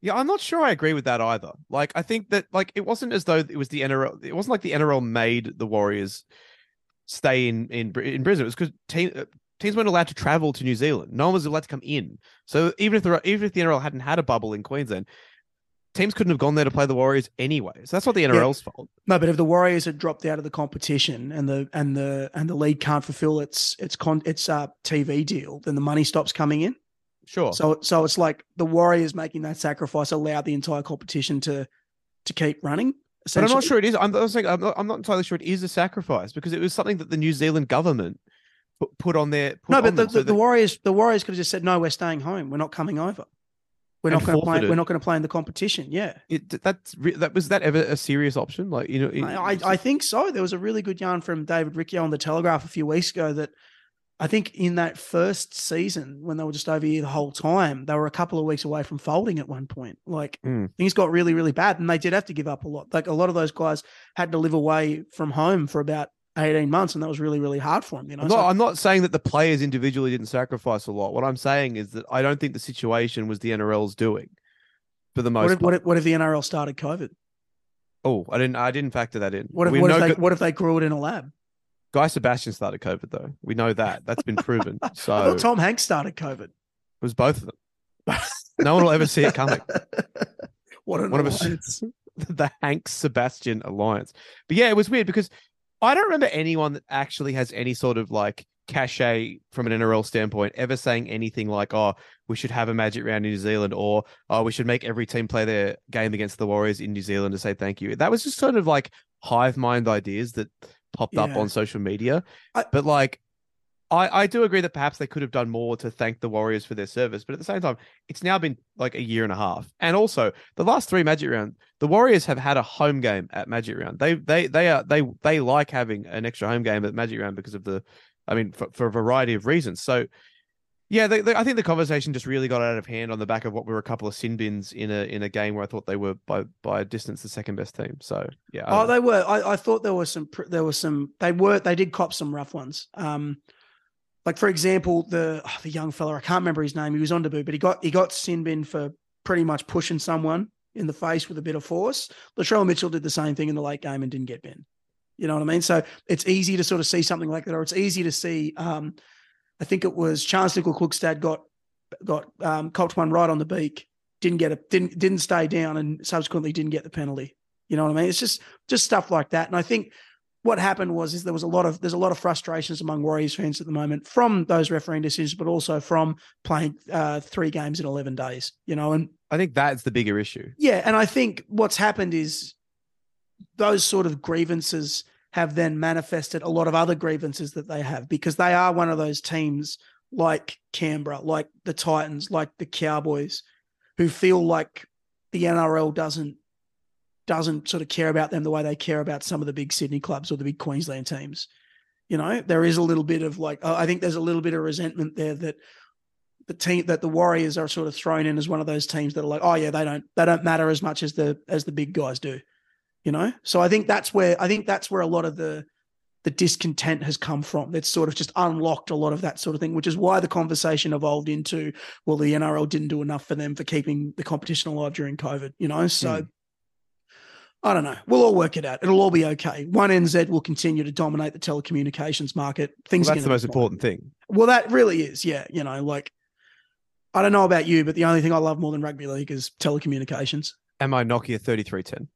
yeah, I'm not sure I agree with that either. Like, I think that like it wasn't as though it was the NRL. It wasn't like the NRL made the Warriors stay in in in Brisbane. It was because team. uh, Teams weren't allowed to travel to New Zealand. No one was allowed to come in. So even if the even if the NRL hadn't had a bubble in Queensland, teams couldn't have gone there to play the Warriors anyway. So that's not the NRL's fault. No, but if the Warriors had dropped out of the competition and the and the and the league can't fulfill its its con its uh TV deal, then the money stops coming in. Sure. So so it's like the Warriors making that sacrifice allowed the entire competition to to keep running. But I'm not sure it is. I'm, I'm saying I'm not, I'm not entirely sure it is a sacrifice because it was something that the New Zealand government put, put on their. Put No, but the, them. So the, the that- Warriors the Warriors could have just said no, we're staying home. We're not coming over. We're And not going to play. We're not going to play in the competition. Yeah, it, that's that was that ever a serious option? Like you know, it- I, I, I think so. There was a really good yarn from David Riccio on the Telegraph a few weeks ago that I think in that first season when they were just over here the whole time, they were a couple of weeks away from folding at one point. Like Mm. things got really, really bad, and they did have to give up a lot. Like a lot of those guys had to live away from home for about eighteen months, and that was really, really hard for them. You know, I'm So- not, I'm not saying that the players individually didn't sacrifice a lot. What I'm saying is that I don't think the situation was the NRL's doing for the most what if, part. what, if, what if the NRL started COVID? oh, I didn't. I didn't factor that in. What if, what, if they, Gu- what if they grew it in a lab? Guy Sebastian started COVID though. We know that. That's been proven. So Tom Hanks started COVID. It was both of them. No one will ever see it coming. what an one of us alliance. the Hank Sebastian alliance. But yeah, it was weird because I don't remember anyone that actually has any sort of like cachet from an NRL standpoint ever saying anything like, "Oh, we should have a magic round in New Zealand," or "Oh, we should make every team play their game against the Warriors in New Zealand to say thank you." That was just sort of like hive mind ideas that popped up on social media. I- but like. I, I do agree that perhaps they could have done more to thank the Warriors for their service, but at the same time, it's now been like a year and a half. And also, the last three Magic Round, the Warriors have had a home game at Magic Round. They they they are they they like having an extra home game at Magic Round because of the, I mean, for, for a variety of reasons. So, yeah, they, they, I think the conversation just really got out of hand on the back of what were a couple of sin bins in a in a game where I thought they were by by a distance the second best team. So yeah, Oh, they were. I, I thought there were some. There was some. They were. They did cop some rough ones. Um, like for example, the oh, the young fella I can't remember his name. He was on debut, but he got he got sin bin for pretty much pushing someone in the face with a bit of force. Latrell Mitchell did the same thing in the late game and didn't get bin. You know what I mean? So it's easy to sort of see something like that, or it's easy to see. Um, I think it was Chance Nickel Klugstad got got um, copped one right on the beak, didn't get a didn't didn't stay down, and subsequently didn't get the penalty. You know what I mean? It's just just stuff like that. And I think what happened was is there was a lot of there's a lot of frustrations among Warriors fans at the moment from those refereeing decisions, but also from playing uh, three games in eleven days. You know, and I think that's the bigger issue. yeah, and I think what's happened is those sort of grievances have then manifested a lot of other grievances that they have because they are one of those teams like Canberra, like the Titans, like the Cowboys, who feel like the NRL doesn't doesn't sort of care about them the way they care about some of the big Sydney clubs or the big Queensland teams. You know, there is a little bit of like I think there's a little bit of resentment there that the team that the Warriors are sort of thrown in as one of those teams that are like, oh yeah, they don't they don't matter as much as the as the big guys do. You know? So I think that's where I think that's where a lot of the the discontent has come from. That's sort of just unlocked a lot of that sort of thing, which is why the conversation evolved into, well, the NRL didn't do enough for them for keeping the competition alive during COVID, you know? So hmm. I don't know. We'll all work it out. It'll all be okay. One NZ will continue to dominate the telecommunications market. Things Well, that's the most fine. important thing. Well, that really is. Yeah. You know, like, I don't know about you, but the only thing I love more than rugby league is telecommunications. Am I Nokia 3310?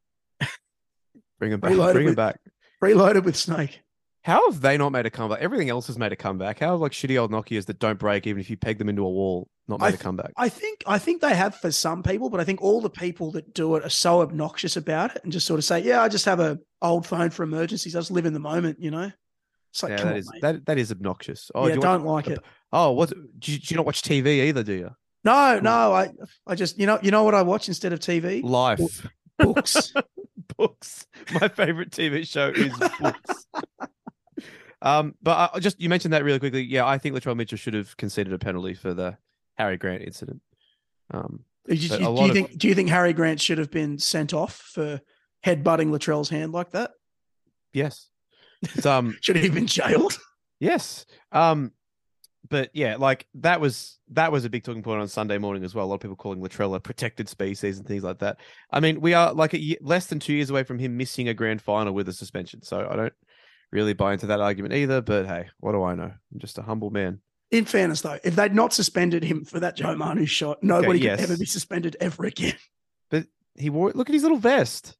Bring him back. Reloaded Bring him with- back. Reloaded with Snake. How have they not made a comeback? Everything else has made a comeback. How have like shitty old Nokias that don't break even if you peg them into a wall not made a th- comeback? I think I think they have for some people, but I think all the people that do it are so obnoxious about it and just sort of say, "Yeah, I just have a old phone for emergencies. I just live in the moment," you know. It's like, yeah, that on, is that that is obnoxious. Oh, yeah, do you don't watch, like it. oh, what? Do you, do you not watch TV either? Do you? No, no, I I just you know you know what I watch instead of TV Life, books. books. My favorite TV show is books. um, but I, just you mentioned that really quickly. Yeah, I think Latrell Mitchell should have conceded a penalty for the Harry Grant incident. Um, Do you, do you lot of- think do you think Harry Grant should have been sent off for headbutting Latrell's hand like that? yes, it's, um, Should he have been jailed? Yes. Um, but yeah, like that was that was a big talking point on Sunday morning as well. A lot of people calling Latrell a protected species and things like that. I mean, we are like a, less than two years away from him missing a grand final with a suspension, so I don't really buy into that argument either. But hey, what do I know? I'm just a humble man. In fairness, though, if they'd not suspended him for that Joe Manu shot, nobody yes. could ever be suspended ever again. But he wore look at his little vest.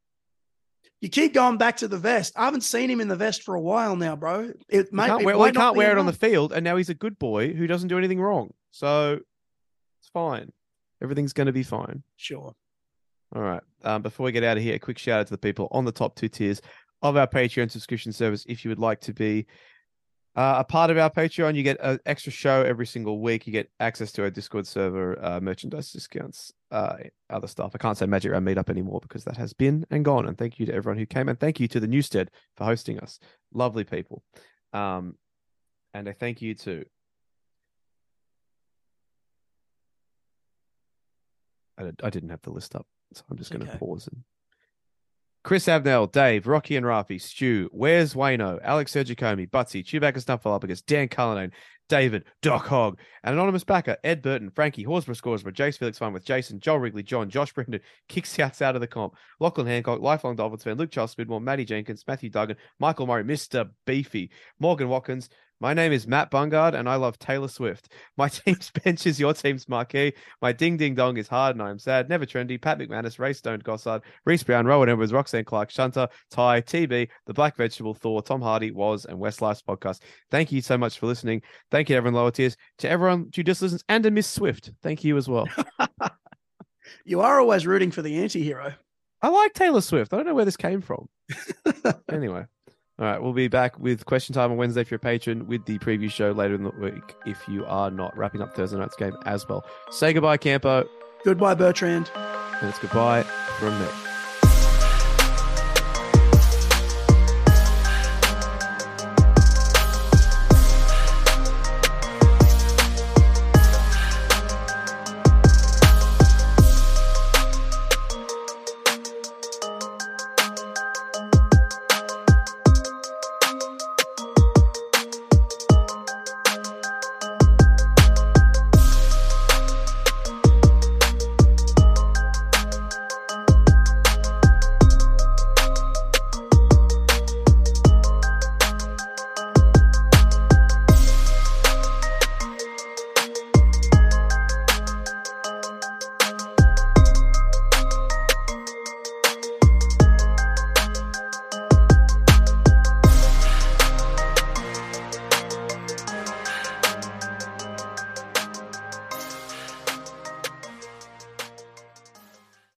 You keep going back to the vest. I haven't seen him in the vest for a while now, bro. It might, can't it wear, well, he can't wear it on the field, and now he's a good boy who doesn't do anything wrong. So it's fine. Everything's going to be fine. Sure. All right. Um, before we get out of here, a quick shout out to the people on the top two tiers of our Patreon subscription service. If you would like to be uh, a part of our Patreon, you get an extra show every single week. You get access to our Discord server, uh, merchandise discounts, uh, other stuff. I can't say Magic Round Meetup anymore because that has been and gone. And thank you to everyone who came, and thank you to the Newstead for hosting us. Lovely people. Um, and a thank you to. I, did- I didn't have the list up, so I'm just going to pause and Chris Abnell, Dave, Rocky and Rafi, Stu, Where's Wayno, Alex Sergicomi, Butsy, Chewbacca Snuffleupagus, Dan Cullinane, David, Doc Hogg, an anonymous backer, Ed Burton, Frankie, Horsburgh Scoresburgh, Jace Felix Fine with Jason, Joel Wrigley, John, Josh Brendan, Kicks Outs out of the comp, Lachlan Hancock, Lifelong Dolphins fan, Luke Charles Spidmore, Matty Jenkins, Matthew Duggan, Michael Murray, Mr. Beefy, Morgan Watkins. My name is Matt Bungard and I love Taylor Swift. My team's bench is your team's marquee. My ding ding dong is hard and I am sad. Never trendy. Pat McManus, Ray Stone, Gossard, Reese Brown, Rowan Edwards, Roxanne Clark, Shunter, Ty, TB, The Black Vegetable, Thor, Tom Hardy, Was, and Westlife's podcast. Thank you so much for listening. Thank you everyone lower tiers, to everyone who just listens, and to Miss Swift. Thank you as well. You are always rooting for the anti-hero. I like Taylor Swift. I don't know where this came from. anyway. All right, we'll be back with question time on Wednesday if you're a patron with the preview show later in the week if you are not wrapping up Thursday night's game as well. Say goodbye, Campo, Goodbye, Bertrand. and it's goodbye from me.